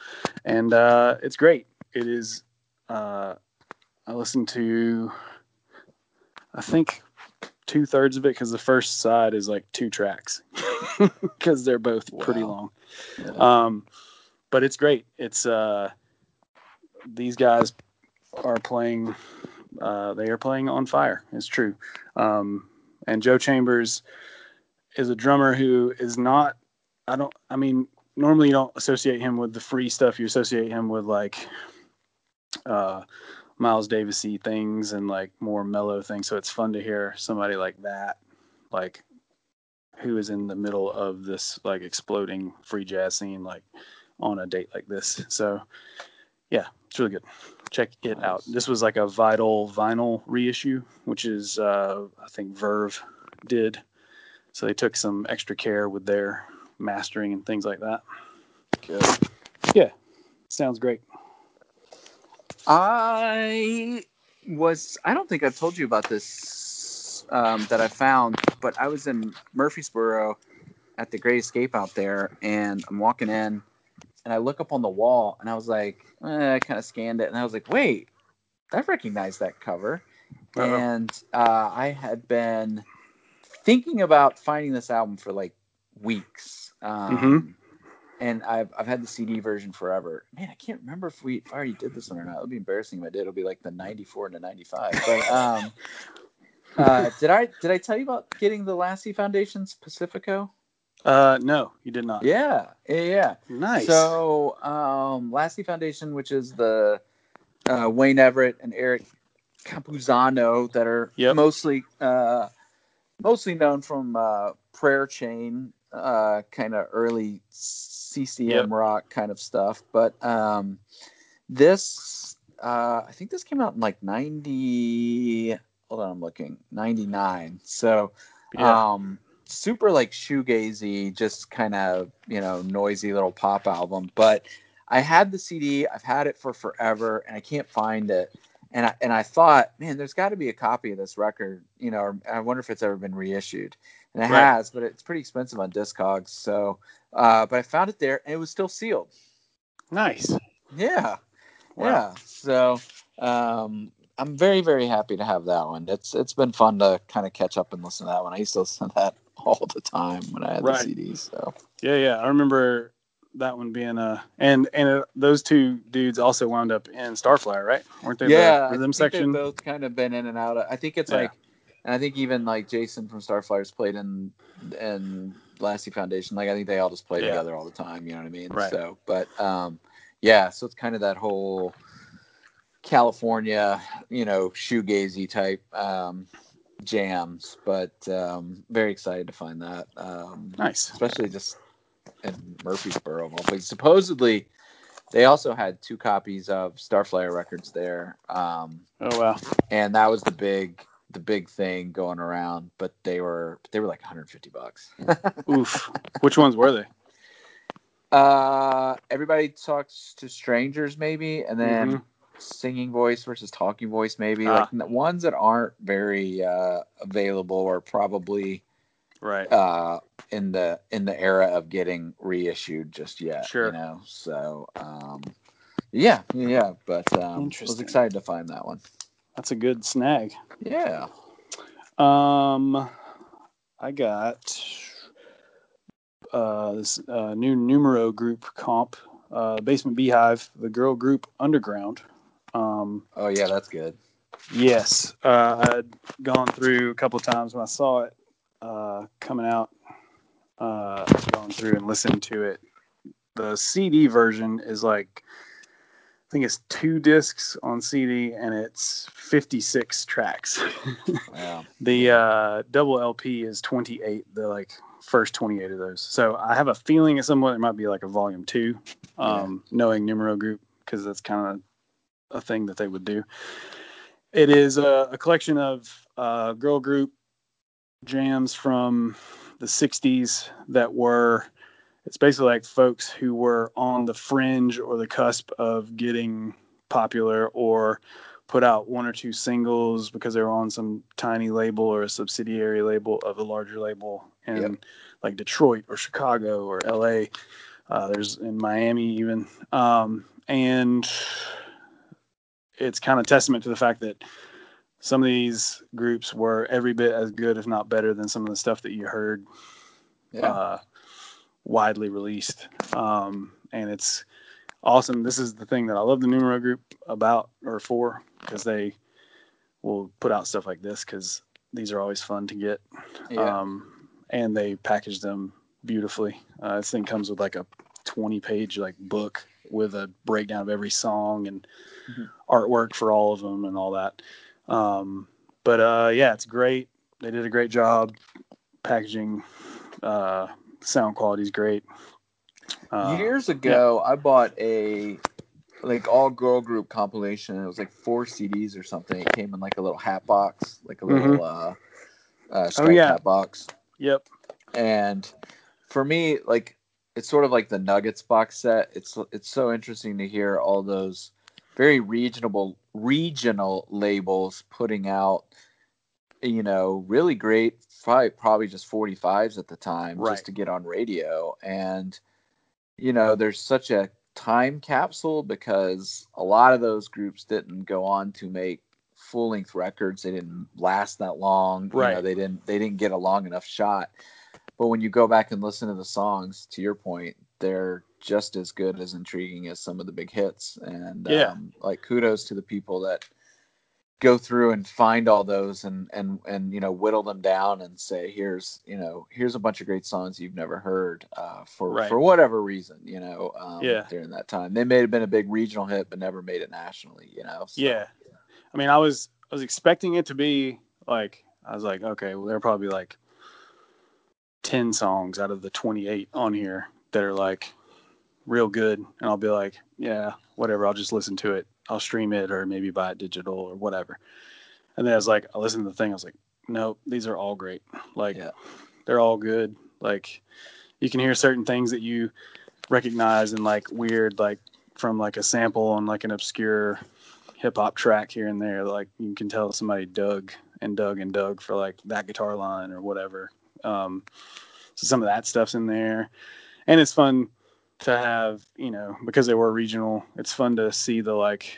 and uh, it's great. It is. Uh, I listened to, I think, two thirds of it because the first side is like two tracks because they're both wow. pretty long. Yeah. Um, but it's great. It's uh, these guys are playing. Uh, they are playing on fire. It's true. Um, and Joe Chambers is a drummer who is not I don't. I mean, normally you don't associate him with the free stuff. You associate him with like uh, Miles Davisy things and like more mellow things. So it's fun to hear somebody like that, like who is in the middle of this like exploding free jazz scene, like on a date like this. So yeah, it's really good. Check it nice. out. This was like a vital vinyl reissue, which is uh, I think Verve did. So they took some extra care with their mastering and things like that. Good. Yeah, sounds great. I was, I don't think I've told you about this um, that I found, but I was in Murfreesboro at the Great Escape out there, and I'm walking in, and I look up on the wall, and I was like, eh, I kind of scanned it, and I was like, wait, I recognize that cover. Uh-oh. And uh, I had been thinking about finding this album for like weeks. Um, mm-hmm. And I've, I've had the CD version forever. Man, I can't remember if we if I already did this one or not. It would be embarrassing if I did. It'll be like the 94 and the 95. But um, uh, did I did I tell you about getting the Lassie Foundation's Pacifico? Uh, no, you did not. Yeah, yeah, yeah. Nice. So, um, Lassie Foundation, which is the uh, Wayne Everett and Eric Campuzano that are Yep. mostly uh, mostly known from uh, Prayer Chain, uh, kind of early CCM Yep. rock kind of stuff. But um, this, uh, I think this came out in like ninety. Hold on, I'm looking. Ninety nine. So, yeah. um, super like shoegazy, just kind of you know noisy little pop album. But I had the CD. I've had it for forever, and I can't find it. And I and I thought, man, there's got to be a copy of this record. You know, I wonder if it's ever been reissued. And it Right. has, but it's pretty expensive on Discogs. So, uh, but I found it there, and it was still sealed. nice. Yeah, Wow. yeah. So um, I'm very very happy to have that one. It's it's been fun to kind of catch up and listen to that one. I used to listen to that all the time when I had Right. the CDs. So Yeah, yeah. I remember that one being uh and and uh, those two dudes also wound up in Starflyer, right? Weren't they yeah, the rhythm section? they've both kind of been in and out. I think it's Yeah. like, and I think even like Jason from Starflyers played in and Lassie Foundation. Like I think they all just play Yeah. together all the time. You know what I mean? Right. So, but um, yeah. So it's kind of that whole California, you know, shoegazy type um, jams. But um, very excited to find that. Um, Nice. especially just in Murfreesboro. all supposedly, they also had two copies of Starflyer records there, um, Oh wow. and that was the big the big thing going around. But they were they were like 150 bucks. Oof. Which ones were they? uh, everybody talks to strangers, maybe, and then. Mhm. Singing voice versus talking voice, maybe Ah. like ones that aren't very uh, available or probably Right. uh in the in the era of getting reissued just yet Sure. you know so um yeah yeah but um I was excited to find that one That's a good snag. yeah Um, I got uh, this uh, new numero group comp, uh, Basement Beehive, the girl group Underground. Um, oh yeah that's good yes, uh, I'd gone through a couple times when I saw it uh, coming out. Uh, gone through and listened to it. The CD version is like, I think it's two discs on CD and it's 56 tracks. wow The uh, double LP is 28, the like first 28 of those. So I have a feeling at some point it might be like a volume two, um, knowing Numero Group, because that's kind of a thing that they would do. It is a, a collection of uh, girl group jams from the 60s that were, it's basically like folks who were on the fringe or the cusp of getting popular or put out one or two singles because they were on some tiny label or a subsidiary label of a larger label in Yep. like Detroit or Chicago or LA. Uh, there's in Miami even. Um, and it's kind of testament to the fact that some of these groups were every bit as good, if not better, than some of the stuff that you heard yeah uh, widely released. Um, and it's awesome. This is the thing that I love the Numero Group about or for because they will put out stuff like this because these are always fun to get. yeah Um, and they package them beautifully. Uh, this thing comes with like a 20 page like book with a breakdown of every song and Mhm. artwork for all of them and all that. Um, but uh, yeah, it's great. They did a great job packaging. Uh, sound quality is great. Uh, years ago i bought a like all girl group compilation it was like four cds or something it came in like a little hat box like a little uh uh Mm-hmm. Oh, yeah. hat box Yep. and for me like it's sort of like the nuggets box set it's it's so interesting to hear all those very regional regional labels putting out you know really great probably, probably just 45s at the time Right. just to get on radio and you know there's such a time capsule because a lot of those groups didn't go on to make full length records they didn't last that long you know Right. they didn't they didn't get a long enough shot but when you go back and listen to the songs to your point they're just as good as intriguing as some of the big hits and Yeah. um, like kudos to the people that go through and find all those and and and you know whittle them down and say here's you know here's a bunch of great songs you've never heard uh, for Right. for whatever reason you know um, Yeah. during that time they may have been a big regional hit but never made it nationally you know so, Yeah. I mean, I was I was expecting it to be like I was like, okay, well, there are probably like ten songs out of the twenty eight on here that are like real good, and I'll be like, yeah, whatever. I'll just listen to it. I'll stream it or maybe buy it digital or whatever. And then I was like, I listened to the thing. I was like, nope, these are all great. Like, Yeah. they're all good. Like, you can hear certain things that you recognize and like weird, like from like a sample on like an obscure hip hop track here and there. Like you can tell somebody dug and dug and dug for like that guitar line or whatever. Um, so some of that stuff's in there, and it's fun to have you know because they were regional. It's fun to see the like,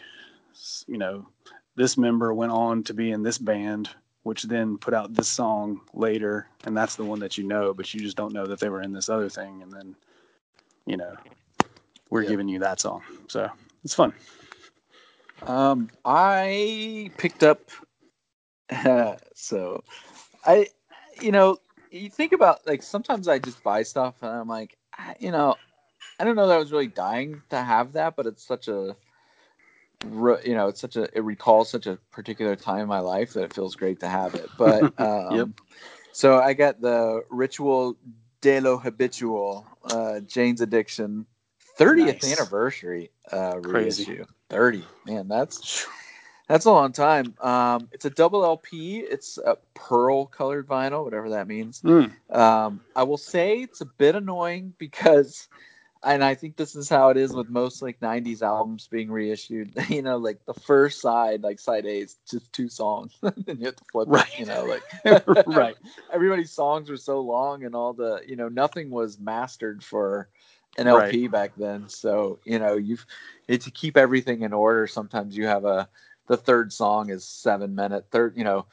you know, this member went on to be in this band. Which then put out this song later, and that's the one that you know, but you just don't know that they were in this other thing. And then, you know, we're Yeah. giving you that song, so it's fun. Um, I picked up. so, I, you know, you think about like sometimes I just buy stuff and I'm like, you know, I don't know that I was really dying to have that, but it's such a, you know, it's such a it recalls such a particular time in my life that it feels great to have it. But um, Yep. so I got the Ritual de lo Habitual, uh, Jane's Addiction, 30th Nice. anniversary uh, Crazy. reissue. 30, man, that's that's a long time. Um, it's a double LP. It's a pearl colored vinyl, whatever that means. Mm, Um, I will say it's a bit annoying because, and I think this is how it is with most like '90s albums being reissued. You know, like the first side, like side A, is just two songs, and you have to flip Right. it. You know, like right. everybody's songs were so long, and all the you know nothing was mastered for an Right. LP back then. So you know you've it, to keep everything in order. Sometimes you have a the third song is seven minute third you know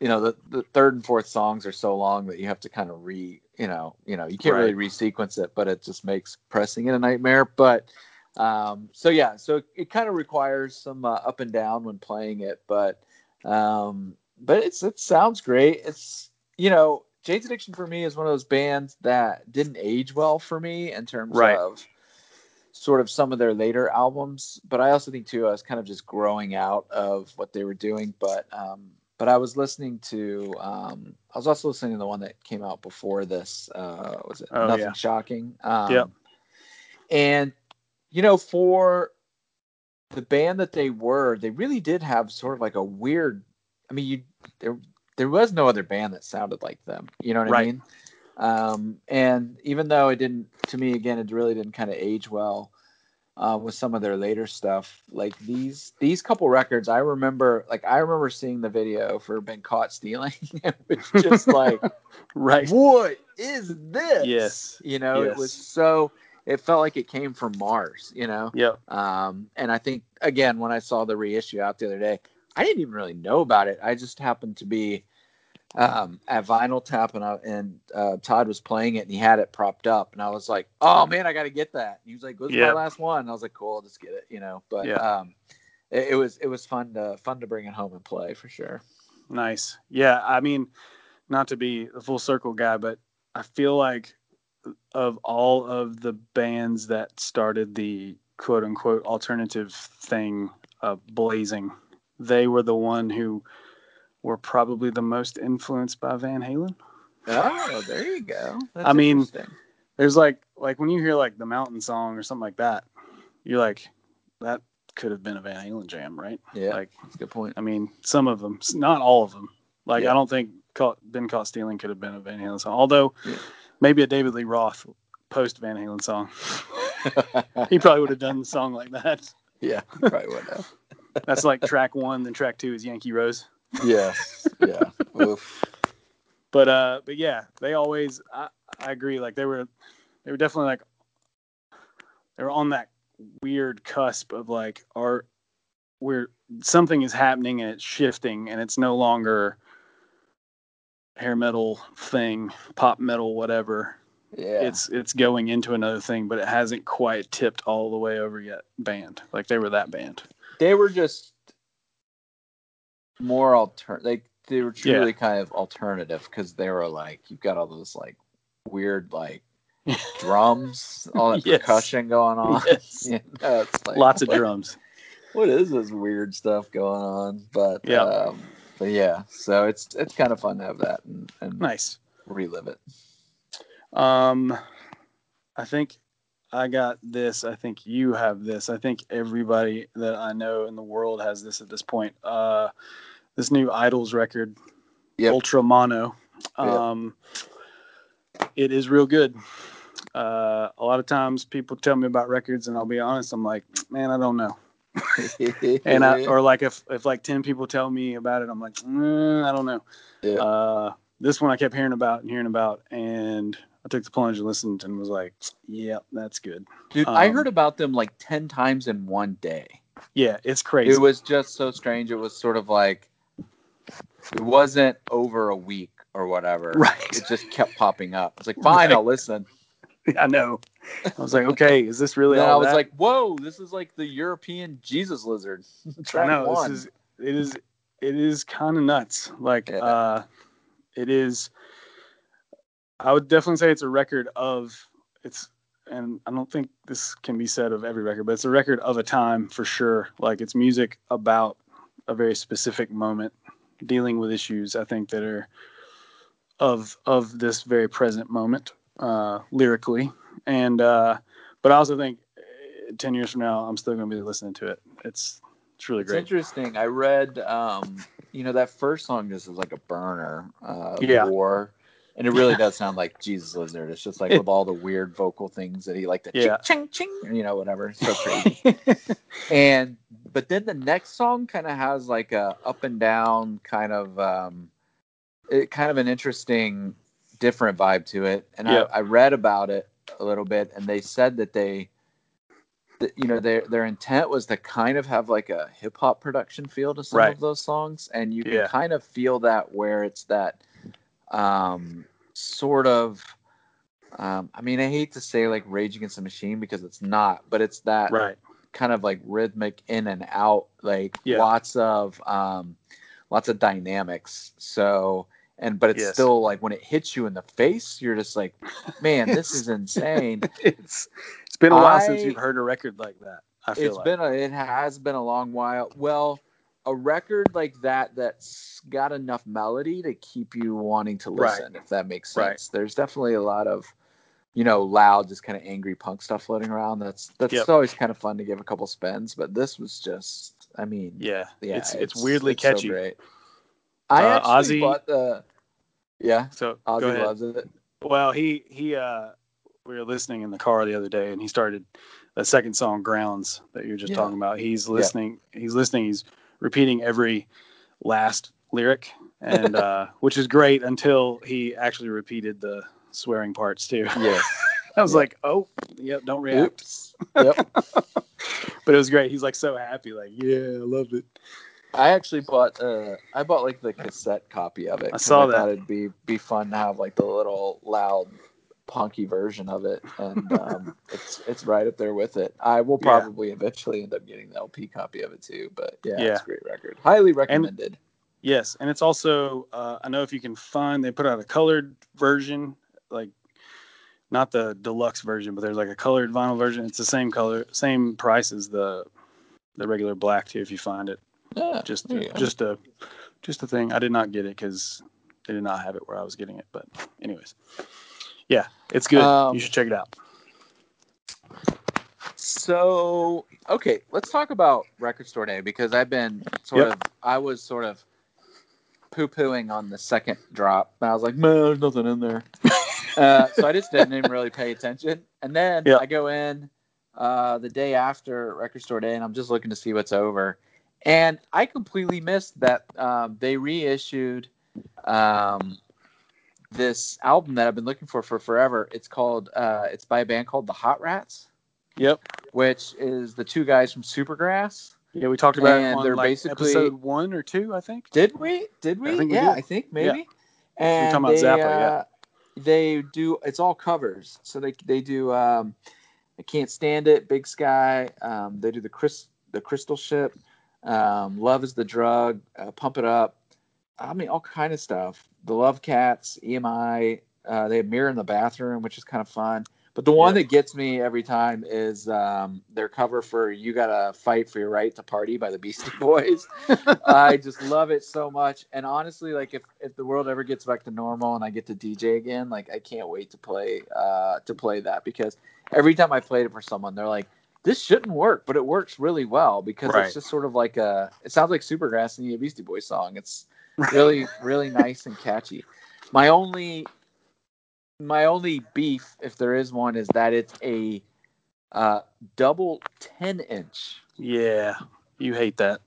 you know the, the third and fourth songs are so long that you have to kind of re you know you know you can't really resequence it but it just makes pressing it a nightmare. But um so yeah so it kind of requires some uh, up and down when playing it but um but it's it sounds great. It's you know jane's addiction for me is one of those bands that didn't age well for me in terms Right. of sort of some of their later albums but i also think too i was kind of just growing out of what they were doing but um but i was listening to um i was also listening to the one that came out before this uh was it Oh, nothing yeah. shocking um Yep. and you know for the band that they were they really did have sort of like a weird i mean you there there was no other band that sounded like them you know what i mean um and even though it didn't to me again it really didn't kind of age well uh, with some of their later stuff like these these couple records i remember like i remember seeing the video for been caught stealing it was just like Right. what is this Yes. you know it was so it felt like it came from mars you know Yep. um, and I think again when I saw the reissue out the other day, I didn't even really know about it. I just happened to be um, at Vinyl Tap and I, and uh, Todd was playing it and he had it propped up and I was like, oh man, I got to get that. And he was like, "This is Yeah. my last one." And I was like, "Cool, I'll just get it," you know. But Yeah. um, it, it was it was fun to fun to bring it home and play for sure. Nice. Yeah. I mean, not to be the full circle guy, but I feel like of all of the bands that started the quote unquote alternative thing uh, blazing, they were the one who were probably the most influenced by Van Halen. Oh, there you go. That's I mean. There's like like when you hear like the Mountain Song or something like that, you're like, that could have been a Van Halen jam, right? yeah, Like, that's a good point. I mean, some of them, not all of them. Like, Yeah. I don't think caught, been caught stealing could have been a Van Halen song. Although, Yeah. maybe a David Lee Roth post Van Halen song. he probably would have done the song like that. yeah, probably would have. That's like track one, then track two is Yankee Rose. Yes, yeah. Oof. But uh, but yeah, they always. I, I agree. Like they were, they were definitely like, they were on that weird cusp of like art, where something is happening and it's shifting and it's no longer hair metal thing, pop metal, whatever. Yeah, It's it's going into another thing, but it hasn't quite tipped all the way over yet. Band like they were that band. they were just more alter like they were truly yeah. kind of alternative because they were like you've got all those like weird like drums, all that yes. percussion going on. Yes. you know, like, Lots of drums. What is this weird stuff going on? But yeah, um, but yeah. So it's it's kind of fun to have that and, and nice relive it. Um, I think I got this. I think you have this. I think everybody that I know in the world has this at this point. Uh, this new IDLES record, yep. Ultra Mono. Um, yep. it is real good. Uh, a lot of times people tell me about records, and I'll be honest, I'm like, man, I don't know. and I, or like if if like ten people tell me about it, I'm like, mm, I don't know. Yeah. Uh, this one I kept hearing about and hearing about, and I took the plunge and listened and was like, yeah, that's good. Dude, um, I heard about them like 10 times in one day. Yeah, it's crazy. It was just so strange. It was sort of like, it wasn't over a week or whatever. Right. It just kept popping up. It's like, fine, right. I'll listen. I know. I was like, okay, is this really? I was that? like, whoa, this is like the European Jesus lizard. I know one. this is it is it is kind of nuts. Like, yeah. uh, it is I would definitely say it's a record of it's and I don't think this can be said of every record, but it's a record of a time for sure. Like it's music about a very specific moment, dealing with issues I think that are of of this very present moment uh, lyrically, and uh, but I also think uh, ten years from now I'm still going to be listening to it. It's it's really it's great. Interesting. I read, um, you know, that first song just is like a burner. Uh, yeah. War and it really does sound like Jesus Lizard. It's just like with all the weird vocal things that he like the yeah. ching ching ching, you know, whatever. So crazy. and but then the next song kind of has like a up and down kind of um it kind of an interesting different vibe to it. And I, I read about it a little bit and they said that they that you know their their intent was to kind of have like a hip hop production feel to some right. of those songs and you can yeah. kind of feel that where it's that um, sort of. Um, I mean, I hate to say like Rage Against the Machine because it's not, but it's that right. kind of like rhythmic in and out, like yeah. lots of um, lots of dynamics. So and but it's yes. still like when it hits you in the face, you're just like, man, this is insane. it's it's been a while I, since you've heard a record like that. I feel it's like. been a, it has been a long while. Well, a record like that that's got enough melody to keep you wanting to listen right. if that makes sense right. there's definitely a lot of you know loud just kind of angry punk stuff floating around that's that's yep. always kind of fun to give a couple spins but this was just i mean yeah yeah it's it's, it's weirdly it's catchy so great i uh, actually Ozzy, bought the yeah so ozzy loves it well he he uh we were listening in the car the other day and he started the second song grounds that you're just yeah. talking about he's listening yeah. he's listening he's repeating every last lyric, and uh, which is great until he actually repeated the swearing parts too. Yeah. I was yep. like, oh, yep, don't react. Oops. Yep. but it was great. He's like so happy, like, yeah, I love it. I actually bought uh I bought like the cassette copy of it. I saw I that. Thought it'd be be fun to have like the little loud punky version of it, and um, it's it's right up there with it. I will probably yeah. eventually end up getting the LP copy of it too. But yeah, yeah. it's a great record. Highly recommended. And, yes, and it's also uh, I know if you can find they put out a colored version, like not the deluxe version, but there's like a colored vinyl version. It's the same color, same price as the the regular black too. If you find it, yeah, just just a just a thing. I did not get it because they did not have it where I was getting it. But anyways. Yeah, it's good. Um, you should check it out. So, okay, let's talk about Record Store Day because I've been sort yep. of, I was sort of poo pooing on the second drop. And I was like, man, there's nothing in there. uh, so I just didn't even really pay attention. And then yep. I go in uh, the day after Record Store Day and I'm just looking to see what's over. And I completely missed that um, they reissued um, this album that I've been looking for for forever. It's called uh, it's by a band called the Hot Rats. Yep. Which is the two guys from Supergrass. Yeah, we talked about and it they're like basically episode one or two, I think. Did we? Did we? I think we yeah, did. I think maybe. Yeah. And We're talking about they, Zappa, uh, yeah. They do. It's all covers. So they they do. Um, I can't stand it. Big Sky. Um, they do the Chris the Crystal Ship. um, Love is the Drug, uh, Pump It Up. I mean, all kind of stuff. The Love Cats, EMI. Uh, they have Mirror in the Bathroom, which is kind of fun. But the one that gets me every time is um, their cover for "You Gotta Fight for Your Right to Party" by the Beastie Boys. I just love it so much, and honestly, like if if the world ever gets back to normal and I get to DJ again, like I can't wait to play uh, to play that because every time I played it for someone, they're like, "This shouldn't work," but it works really well because right. it's just sort of like a. It sounds like Supergrass and a Beastie Boys song. It's really really nice and catchy. My only my only beef, if there is one, is that it's a uh, double ten inch. Yeah, you hate that.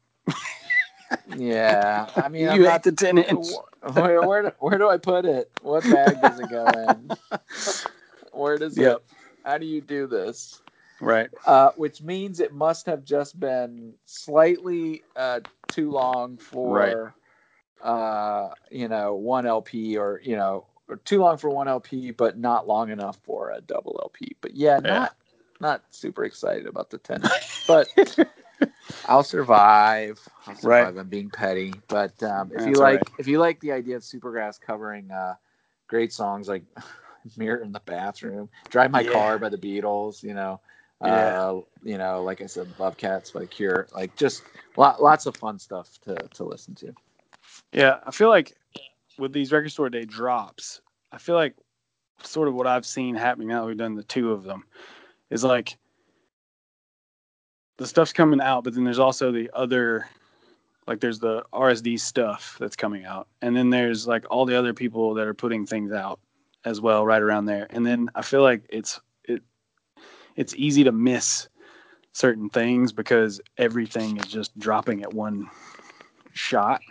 yeah, I mean, you I'm hate not, the ten inch. Where, where, do, where do I put it? What bag does it go in? where does yep. it? How do you do this? Right. Uh, which means it must have just been slightly uh, too long for, right. Uh, you know, one LP or you know or too long for one LP, but not long enough for a double LP. But yeah, yeah. not not super excited about the ten, but I'll survive. I'll survive. Right. I'm being petty, but um, if That's you like, right. if you like the idea of Supergrass covering uh, great songs like "Mirror in the Bathroom," "Drive My yeah. Car" by the Beatles, you know, yeah. Uh, you know, like I said, "Love Cats" by Cure, like just lot, lots of fun stuff to to listen to. Yeah, I feel like with these record store day drops, I feel like sort of what I've seen happening now we've done the two of them is like the stuff's coming out, but then there's also the other like there's the RSD stuff that's coming out. And then there's like all the other people that are putting things out as well right around there. And then I feel like it's it it's easy to miss certain things because everything is just dropping at one shot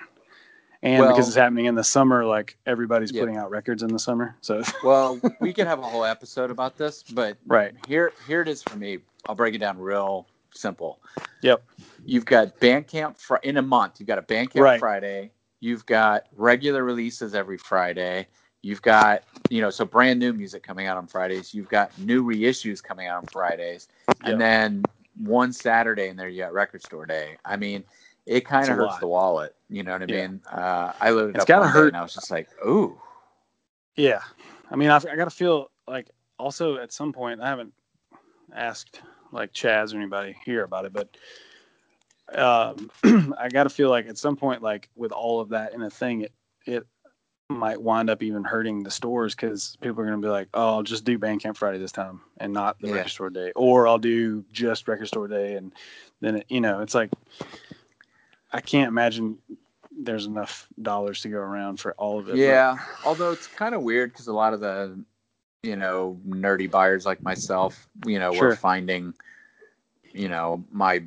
and well, because it's happening in the summer like everybody's yeah. putting out records in the summer so well we could have a whole episode about this but right here here it is for me i'll break it down real simple yep you've got bandcamp fr- in a month you've got a bandcamp right. friday you've got regular releases every friday you've got you know so brand new music coming out on fridays you've got new reissues coming out on fridays yep. and then one saturday and there you got record store day i mean it kind of hurts lot. the wallet. You know what I mean? Uh, I loaded it's up gotta hurt. and I was just like, ooh. Yeah. I mean, I've, I got to feel like also at some point, I haven't asked like Chaz or anybody here about it, but um, I got to feel like at some point, like with all of that in a thing, it, it might wind up even hurting the stores because people are going to be like, oh, I'll just do Bandcamp Friday this time and not the yeah. record store day, or I'll do just record store day. And then, it, you know, it's like, I can't imagine there's enough dollars to go around for all of it. Yeah, but. although it's kind of weird because a lot of the, you know, nerdy buyers like myself, you know, sure. we're finding, you know, my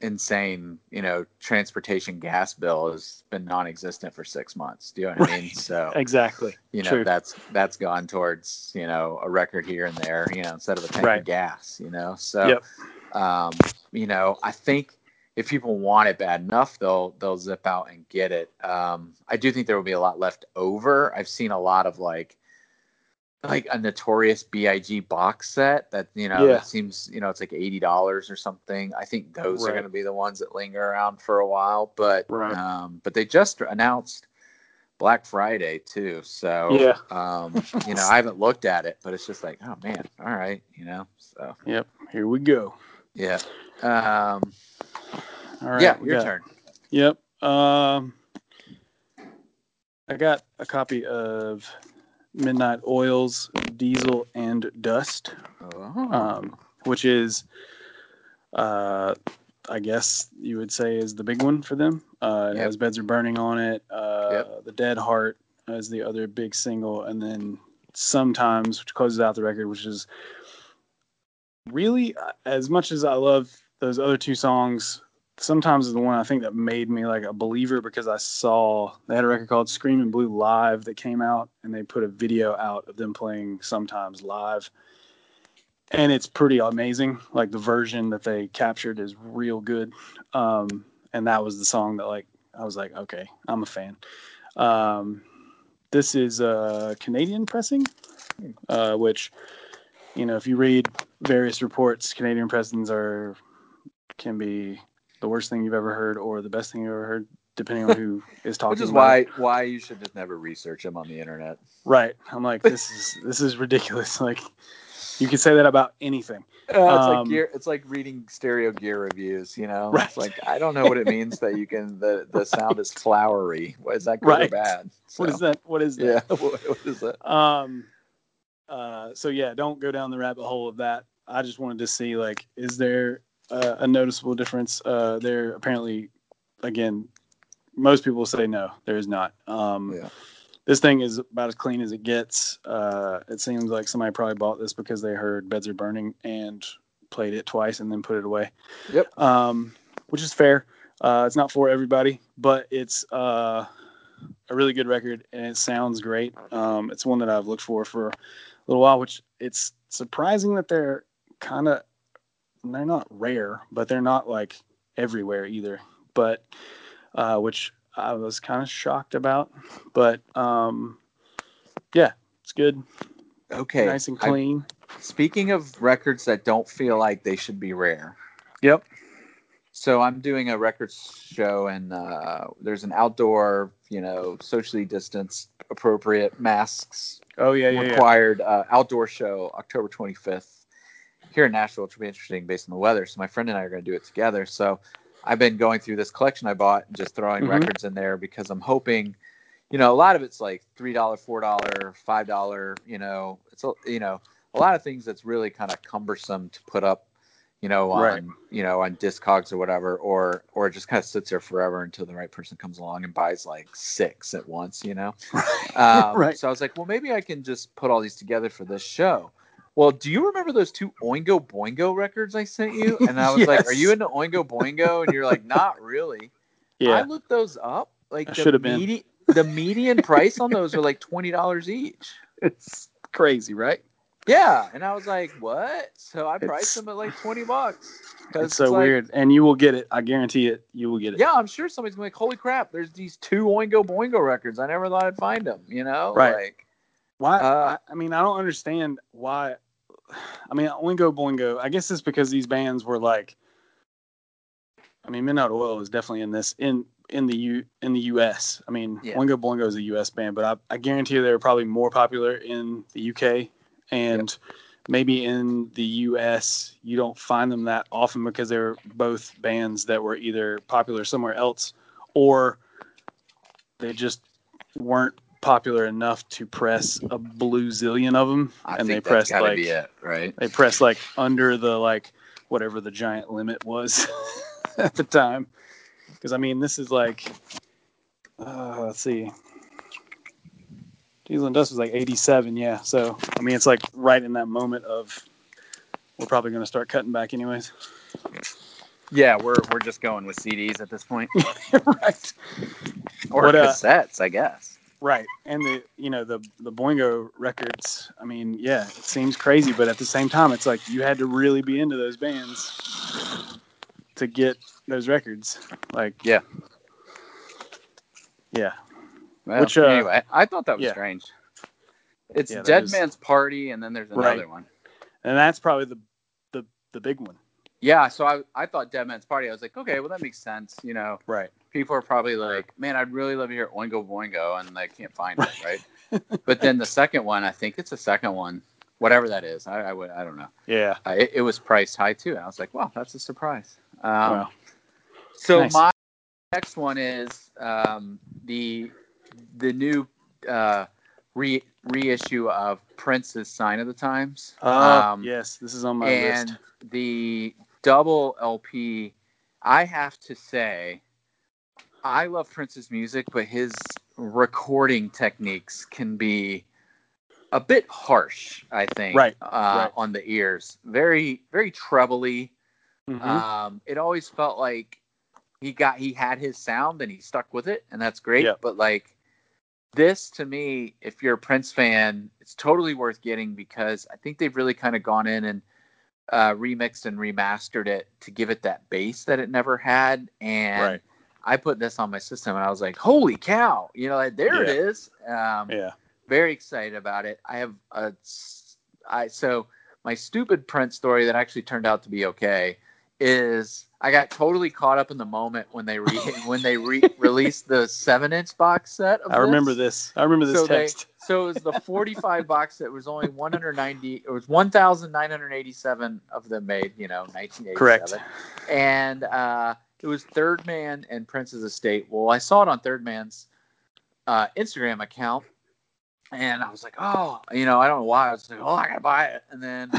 insane, you know, transportation gas bill has been non-existent for six months. Do you know what I mean? So exactly, you know, True. that's that's gone towards you know a record here and there, you know, instead of a tank right. of gas, you know. So, yep. um, you know, I think if people want it bad enough, they'll they'll zip out and get it. Um, I do think there will be a lot left over. I've seen a lot of like like a notorious Big box set that you know yeah. that seems you know it's like eighty dollars or something. I think those right. are going to be the ones that linger around for a while. But right. um, but they just announced Black Friday too, so yeah. um, you know I haven't looked at it, but it's just like oh man, all right, you know. So yep, here we go. Yeah. Um, all right. Yeah, your got, turn. Yep. Um, I got a copy of Midnight Oils, Diesel and Dust, oh. um, which is, uh, I guess you would say, is the big one for them. Uh, it yep. has Beds Are Burning on it. Uh, yep. The Dead Heart is the other big single, and then Sometimes, which closes out the record, which is really as much as I love those other two songs sometimes is the one I think that made me like a believer because I saw they had a record called Scream in Blue Live that came out and they put a video out of them playing sometimes live. And it's pretty amazing. Like the version that they captured is real good. Um, and that was the song that like I was like, okay, I'm a fan. Um, this is a Canadian pressing, uh, which you know if you read various reports, Canadian pressings are can be the worst thing you've ever heard or the best thing you've ever heard, depending on who is talking. Which is why it. why you should just never research them on the internet. Right. I'm like, this is this is ridiculous. Like, you can say that about anything. Uh, it's Um, like gear. It's like reading stereo gear reviews. You know, Right. it's like I don't know what it means that you can. The the sound is flowery. What is that good Right. or bad? What So, is that? What is that? Yeah. what, what is that? Um. Uh. So yeah, don't go down the rabbit hole of that. I just wanted to see like, is there uh, a noticeable difference? Uh, there apparently, again, most people say no. There is not. Um, Yeah. This thing is about as clean as it gets. Uh, it seems like somebody probably bought this because they heard "Beds Are Burning" and played it twice and then put it away. Yep. Um, which is fair. Uh, it's not for everybody, but it's uh, a really good record and it sounds great. Um, it's one that I've looked for for a little while, which it's surprising that they're kind of they're not rare, but they're not like everywhere either. But uh, which I was kind of shocked about. But um, yeah, it's good, Okay. nice and I- clean. speaking of records that don't feel like they should be rare. yep. So I'm doing a record show, and uh, there's an outdoor, you know, socially distanced, appropriate masks Oh yeah, yeah, yeah. required uh, outdoor show October 25th here in Nashville, which will be interesting based on the weather. So my friend and I are going to do it together. So I've been going through this collection I bought and just throwing Mhm. records in there because I'm hoping, you know, a lot of it's like three dollar, four dollar, five dollar. You know, it's a, you know a lot of things that's really kind of cumbersome to put up. You know, on Right. you know on Discogs or whatever, or or just kind of sits there forever until the right person comes along and buys like six at once. You know, um, Right. So I was like, well, maybe I can just put all these together for this show. Well, do you remember those two Oingo Boingo records I sent you? And I was like, are you into Oingo Boingo? And you're like, not really. Yeah. I looked those up. Like the, should've been. the median price on those are like twenty dollars each. It's crazy, right? Yeah, and I was like, what? So I priced It's- them at like twenty bucks. It's so like- weird, and you will get it. I guarantee it. You will get it. Yeah, I'm sure somebody's gonna be like, holy crap! There's these two Oingo Boingo records. I never thought I'd find them. You know, Right. Like, Why? Uh, I, I mean, I don't understand why. I mean, Oingo Boingo. I guess it's because these bands were like. I mean, Midnight Oil is definitely in this in in the U in the U.S. I mean, Yeah. Oingo Boingo is a U.S. band, but I, I guarantee you they're probably more popular in the U.K. and maybe in the U.S. you don't find them that often because they're both bands that were either popular somewhere else or they just weren't popular enough to press a blue zillion of them, I and think they pressed like be it, right? they pressed like under the like whatever the giant limit was at the time. Because I mean, this is like, uh, let's see, Diesel and Dust was like '87, yeah. So I mean, it's like right in that moment of we're probably going to start cutting back anyways. Yeah, we're we're just going with CDs at this point, right. or What, uh, cassettes, I guess. Right, and the you know the the Boingo records. I mean, yeah, it seems crazy, but at the same time, it's like you had to really be into those bands to get those records. Like, Yeah. yeah, Well, Which, uh, anyway, I thought that was yeah. strange. It's Yeah, Dead is- Man's Party, and then there's Right. another one. and that's probably the the the big one. Yeah, so I I thought Dead Man's Party. I was like, okay, well that makes sense. You know, Right. People are probably like, man, I'd really love to hear Oingo Boingo, and they can't find it, right? but then the second one, I think it's the second one, whatever that is. I I, would, I don't know. Yeah. Uh, it, it was priced high too, and I was like, wow, that's a surprise. Um, wow. So Nice. my next one is um, the the new uh, re reissue of Prince's Sign of the Times. Uh, Um, yes, this is on my and list. the double LP. I have to say, I love Prince's music, but his recording techniques can be a bit harsh. I think, Right, uh, right. on the ears, very very trebly. Mhm. Um, it always felt like he got he had his sound and he stuck with it, and that's great. Yep. But like this, to me, if you're a Prince fan, it's totally worth getting because I think they've really kind of gone in and uh, remixed and remastered it to give it that bass that it never had. And Right. I put this on my system, and I was like, "Holy cow!" You know, like, there it Yeah. is. Um, yeah. very excited about it. I have a, I so my stupid Prince story that actually turned out to be okay is I got totally caught up in the moment when they re- when they re- released the seven inch box set. I remember this. I remember this so text. They, so it was the 45 box set. It was only 190. It was 1,987 of them made. You know, 1987. Correct. And uh, it was Third Man and Prince's Estate. Well, I saw it on Third Man's uh, Instagram account, and I was like, oh, you know, I don't know why. I was like, oh, I gotta buy it, and then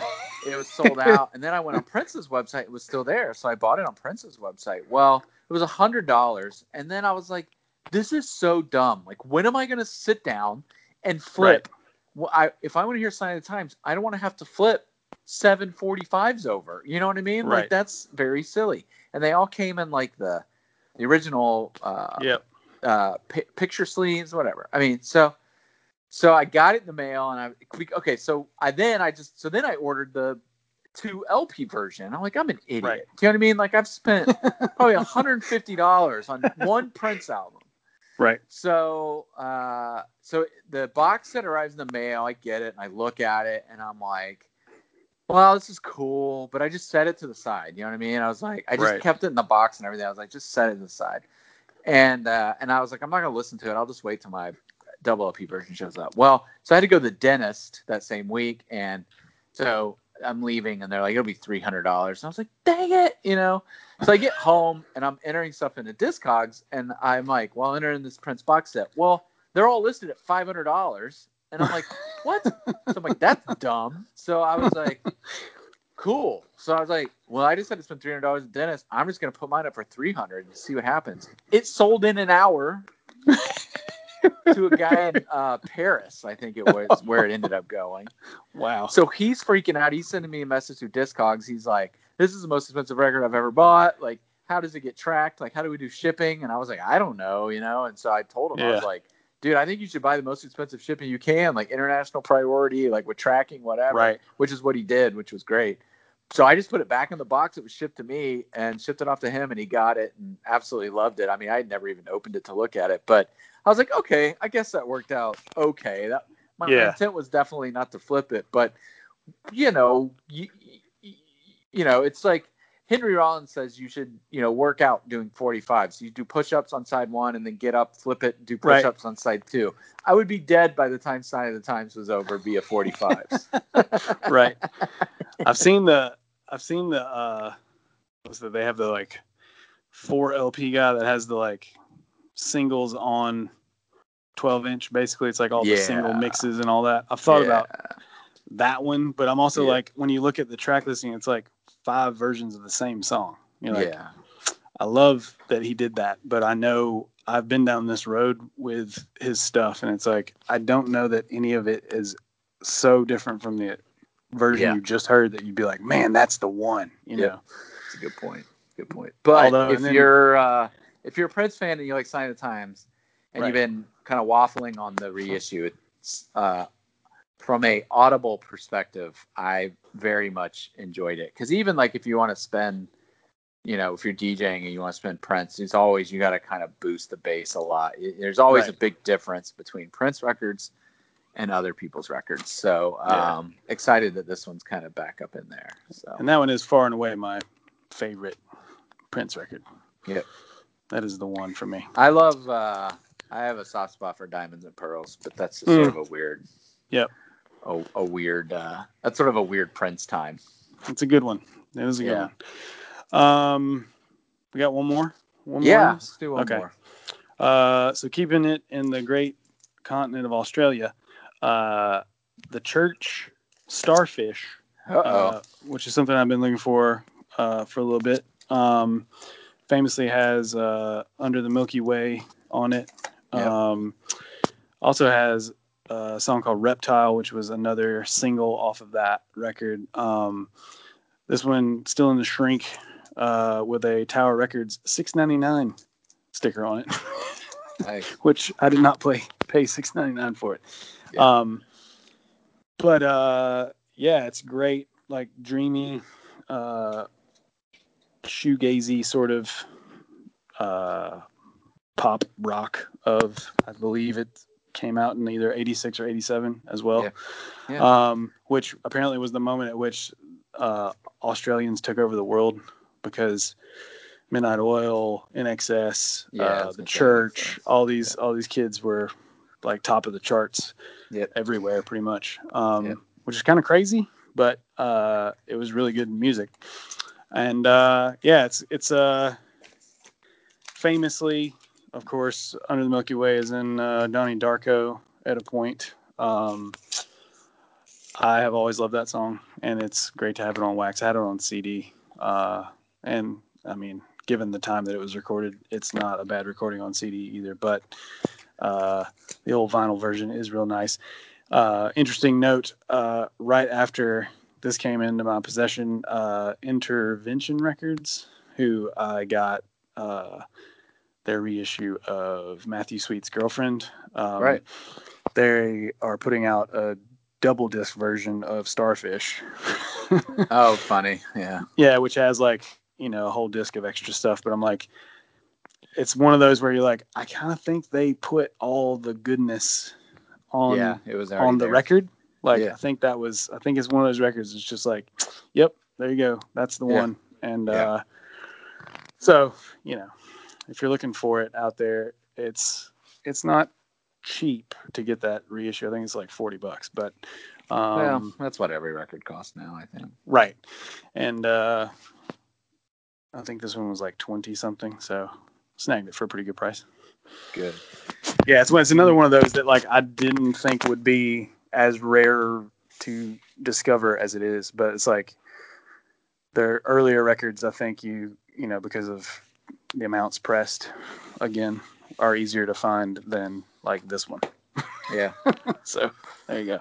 it was sold out. And then I went on Prince's website; it was still there, so I bought it on Prince's website. Well, it was a hundred dollars, and then I was like, this is so dumb. Like, when am I gonna sit down and flip? Right. Well, I if I want to hear Sign of the Times, I don't want to have to flip seven forty fives over. You know what I mean? Right. Like that's very silly. And they all came in like the the original. Uh, yep. Uh, p- picture sleeves, whatever. I mean, so so I got it in the mail, and I okay. So I then I just so then I ordered the two LP version. I'm like, I'm an idiot. Right. Do you know what I mean? Like I've spent probably 150 dollars on one Prince album. Right. So uh, so the box set arrives in the mail. I get it, and I look at it, and I'm like, well, this is cool, but I just set it to the side. You know what I mean? I was like, I just Right. kept it in the box and everything. I was like, just set it to the side. And uh, and I was like, I'm not gonna listen to it. I'll just wait till my double LP version shows up. Well, so I had to go to the dentist that same week, and so I'm leaving, and they're like, it'll be three hundred dollars. And I was like, dang it, you know. So I get home and I'm entering stuff into Discogs, and I'm like, well, enter in this Prince box set. Well, they're all listed at five hundred dollars, and I'm like, what? so I'm like, that's dumb. So I was like, cool. So I was like, well, I just had to spend three hundred dollars at dentist. I'm just gonna put mine up for three hundred and see what happens. It sold in an hour to a guy in uh, Paris, I think it was where it ended up going. Wow. So he's freaking out. He's sending me a message through Discogs. He's like, "This is the most expensive record I've ever bought. Like, how does it get tracked? Like, how do we do shipping?" And I was like, "I don't know," you know. And so I told him, I was like, "Dude, I think you should buy the most expensive shipping you can, like international priority, like with tracking, whatever." Right. Which is what he did, which was great. So I just put it back in the box. It was shipped to me and shipped it off to him, and he got it and absolutely loved it. I mean, I had never even opened it to look at it, but I was like, okay, I guess that worked out okay. That my, Yeah. intent was definitely not to flip it, but you know, you, you know, it's like Henry Rollins says you should, you know, work out doing 45s. You do push-ups on side one and then get up, flip it, do Right. push-ups on side two. I would be dead by the time Sign of the Times was over via 45s. right. I've seen the I've seen the uh what's that they have the like four LP guy that has the like singles on 12 inch basically it's like all the single mixes and all that. I've thought Yeah. about that one, but I'm also Yeah. like when you look at the track listing it's like five versions of the same song. You're like yeah. I love that he did that, but I know I've been down this road with his stuff, and it's like I don't know that any of it is so different from the version Yeah. you just heard that you'd be like, man, that's the one. You Yep. know, It's a good point. Good point. But Although- if then- you're uh, if you're a Prince fan and you like Sign of the Times, and you've been kind of waffling on the reissue, it's uh, from a audible perspective, I very much enjoyed it because even like if you want to spend, you know, if you're DJing and you want to spend Prince, it's always you got to kind of boost the bass a lot. There's always Right. a big difference between Prince records and other people's records. So Yeah. um, excited that this one's kind of back up in there. So and that one is far and away my favorite Prince record. Yep. that is the one for me. I love. uh I have a soft spot for diamonds and pearls, but that's just sort of a weird. Mm. Yep. A, a weird. uh That's sort of a weird Prince time. It's a good one. It was a good Yeah. one. Um, we got one more. One Yeah, more. let's do one Okay. more. Uh, so keeping it in the great continent of Australia, uh, the church starfish, uh, which is something I've been looking for uh, for a little bit, um, famously has uh, Under the Milky Way on it. Yep. Um, also has a song called Reptile, which was another single off of that record. Um, this one still in the shrink uh, with a Tower Records 699 sticker on it. Like, which I did not play pay six ninety nine for it. Yeah. Um, but uh, yeah, it's great, like dreamy, uh, shoegazy sort of uh, pop rock of I believe it came out in either eighty six or eighty seven as well. Yeah. Yeah. Um, which apparently was the moment at which uh, Australians took over the world because Midnight Oil, INXS, yeah, uh, the Church. All these all these kids were like top of the charts yep. everywhere, pretty much. Um, yep. Which is kind of crazy, but uh, it was really good music. And uh, yeah, it's it's uh, famously, of course, Under the Milky Way is in uh, Donnie Darko at a point. Um, I have always loved that song, and it's great to have it on wax. I had it on CD, uh, and I mean, given the time that it was recorded, it's not a bad recording on CD either. But uh, the old vinyl version is real nice. Uh, interesting note: uh, right after this came into my possession, uh, Intervention Records, who I got uh, their reissue of Matthew Sweet's Girlfriend. Um, right. They are putting out a double disc version of Starfish. oh, funny. Yeah. Yeah, which has like, you know, a whole disc of extra stuff. But I'm like, it's one of those where you're like, I kind of think they put all the goodness on yeah, it was on the there. record. Like yeah. I think that was I think it's one of those records. It's just like, yep, there you go. That's the yeah. one. And yeah. uh, so you know, if you're looking for it out there, it's it's not cheap to get that reissue. I think it's like forty bucks, but um, well, that's what every record costs now. I think. Right, and uh, I think this one was like twenty something. So snagged it for a pretty good price. Good. Yeah, it's it's another one of those that like I didn't think would be as rare to discover as it is, but it's like their earlier records. I think you you know because of the amounts pressed again are easier to find than like this one. Yeah. so there you go.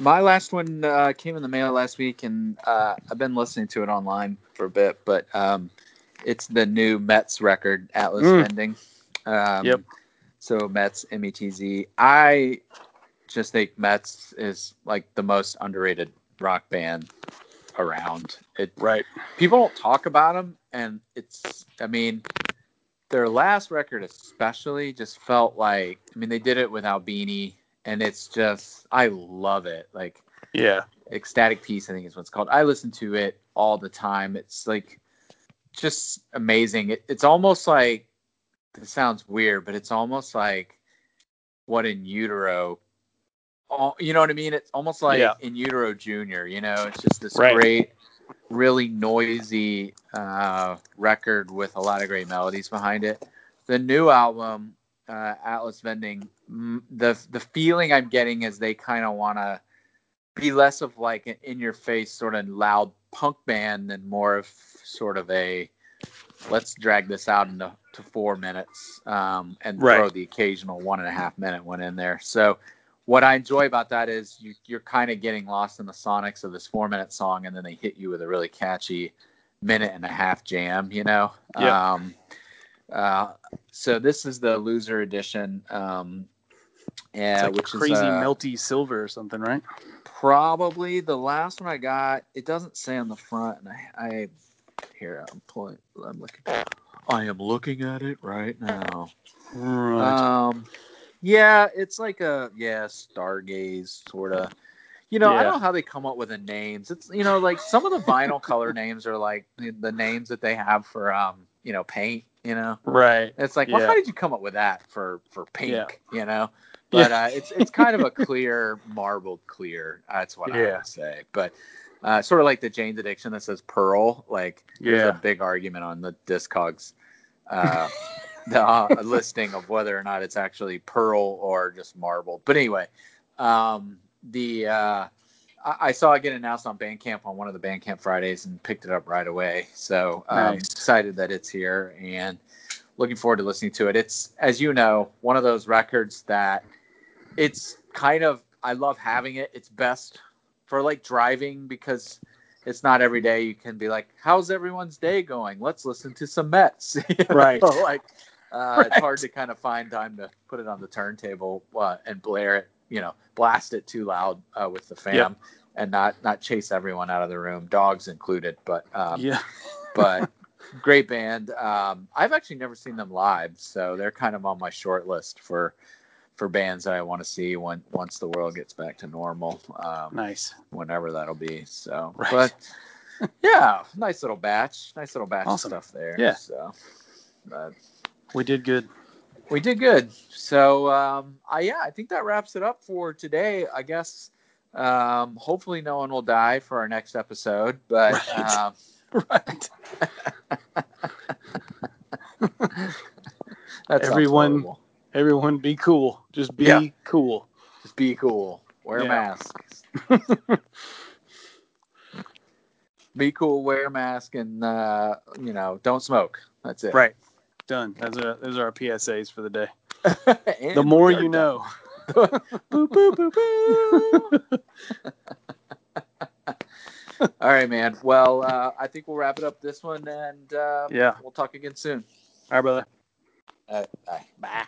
My last one uh, came in the mail last week, and uh, I've been listening to it online for a bit, but um, it's the new Metz record, Atlas mm. Vending. Um, yep. So Metz, M E T Z. I just think Metz is like the most underrated rock band around. It right. People don't talk about them, and it's. I mean, their last record especially just felt like. I mean, they did it with Albini, and it's just. I love it. Like. Yeah. Ecstatic Peace, I think is what it's called. I listen to it all the time. It's like just amazing. It, it's almost like it sounds weird, but it's almost like what in utero. You know what I mean? It's almost like yeah. in utero junior. You know, it's just this right. great, really noisy uh, record with a lot of great melodies behind it. The new album, uh, Atlas Vending, the the feeling I'm getting is they kind of want to be less of like an in your face sort of loud punk band and more of sort of a let's drag this out into to four minutes um, and right. throw the occasional one and a half minute one in there. So what I enjoy about that is you, you're kind of getting lost in the sonics of this four minute song, and then they hit you with a really catchy minute and a half jam. You know. Yeah. Um, uh, so this is the loser edition. Um, yeah, like which crazy is, uh, melty silver or something, right? Probably the last one I got. It doesn't say on the front, and I, I here I'm pulling. I'm looking. I am looking at it right now. Right. Um, yeah, it's like a yeah stargaze sort of. You know, yeah. I don't know how they come up with the names. It's you know like some of the vinyl color names are like the, the, names that they have for um you know paint. You know, right? It's like, yeah. well, how did you come up with that for for pink? Yeah. You know, but uh, it's it's kind of a clear marbled clear. That's what I would say. But uh, sort of like the Jane's Addiction that says Pearl. Like, yeah. there's a big argument on the Discogs uh, the uh, listing of whether or not it's actually Pearl or just marble. But anyway, um, the uh, I, I, saw it get announced on Bandcamp on one of the Bandcamp Fridays and picked it up right away. So um, nice. excited that it's here and looking forward to listening to it. It's as you know one of those records that it's kind of I love having it. It's best for like driving because it's not every day you can be like, "How's everyone's day going? Let's listen to some Metz." right. like, uh, right. it's hard to kind of find time to put it on the turntable uh, and blare it, you know, blast it too loud uh, with the fam, yep. and not not chase everyone out of the room, dogs included. But um, yeah, but great band. Um, I've actually never seen them live, so they're kind of on my short list for for bands that I want to see when once the world gets back to normal. Um, nice. Whenever that'll be. So, right. but yeah, nice little batch, nice little batch Awesome. of stuff there. Yeah. So, but We did good. we did good. So, um, I yeah, I think that wraps it up for today. I guess. Um, hopefully, no one will die for our next episode, but Right. um, Right. Everyone- Everyone be cool. Just be Yeah. cool. Just be cool. Wear Yeah. masks. be cool. Wear a mask, and uh, you know, don't smoke. That's it. Right. Done. Those are those are our PSAs for the day. The more you done. know. Boo, boo, boo, boo. All right, man. Well, uh, I think we'll wrap it up this one, and uh, Yeah. we'll talk again soon. All right, brother. Uh, bye. Bye.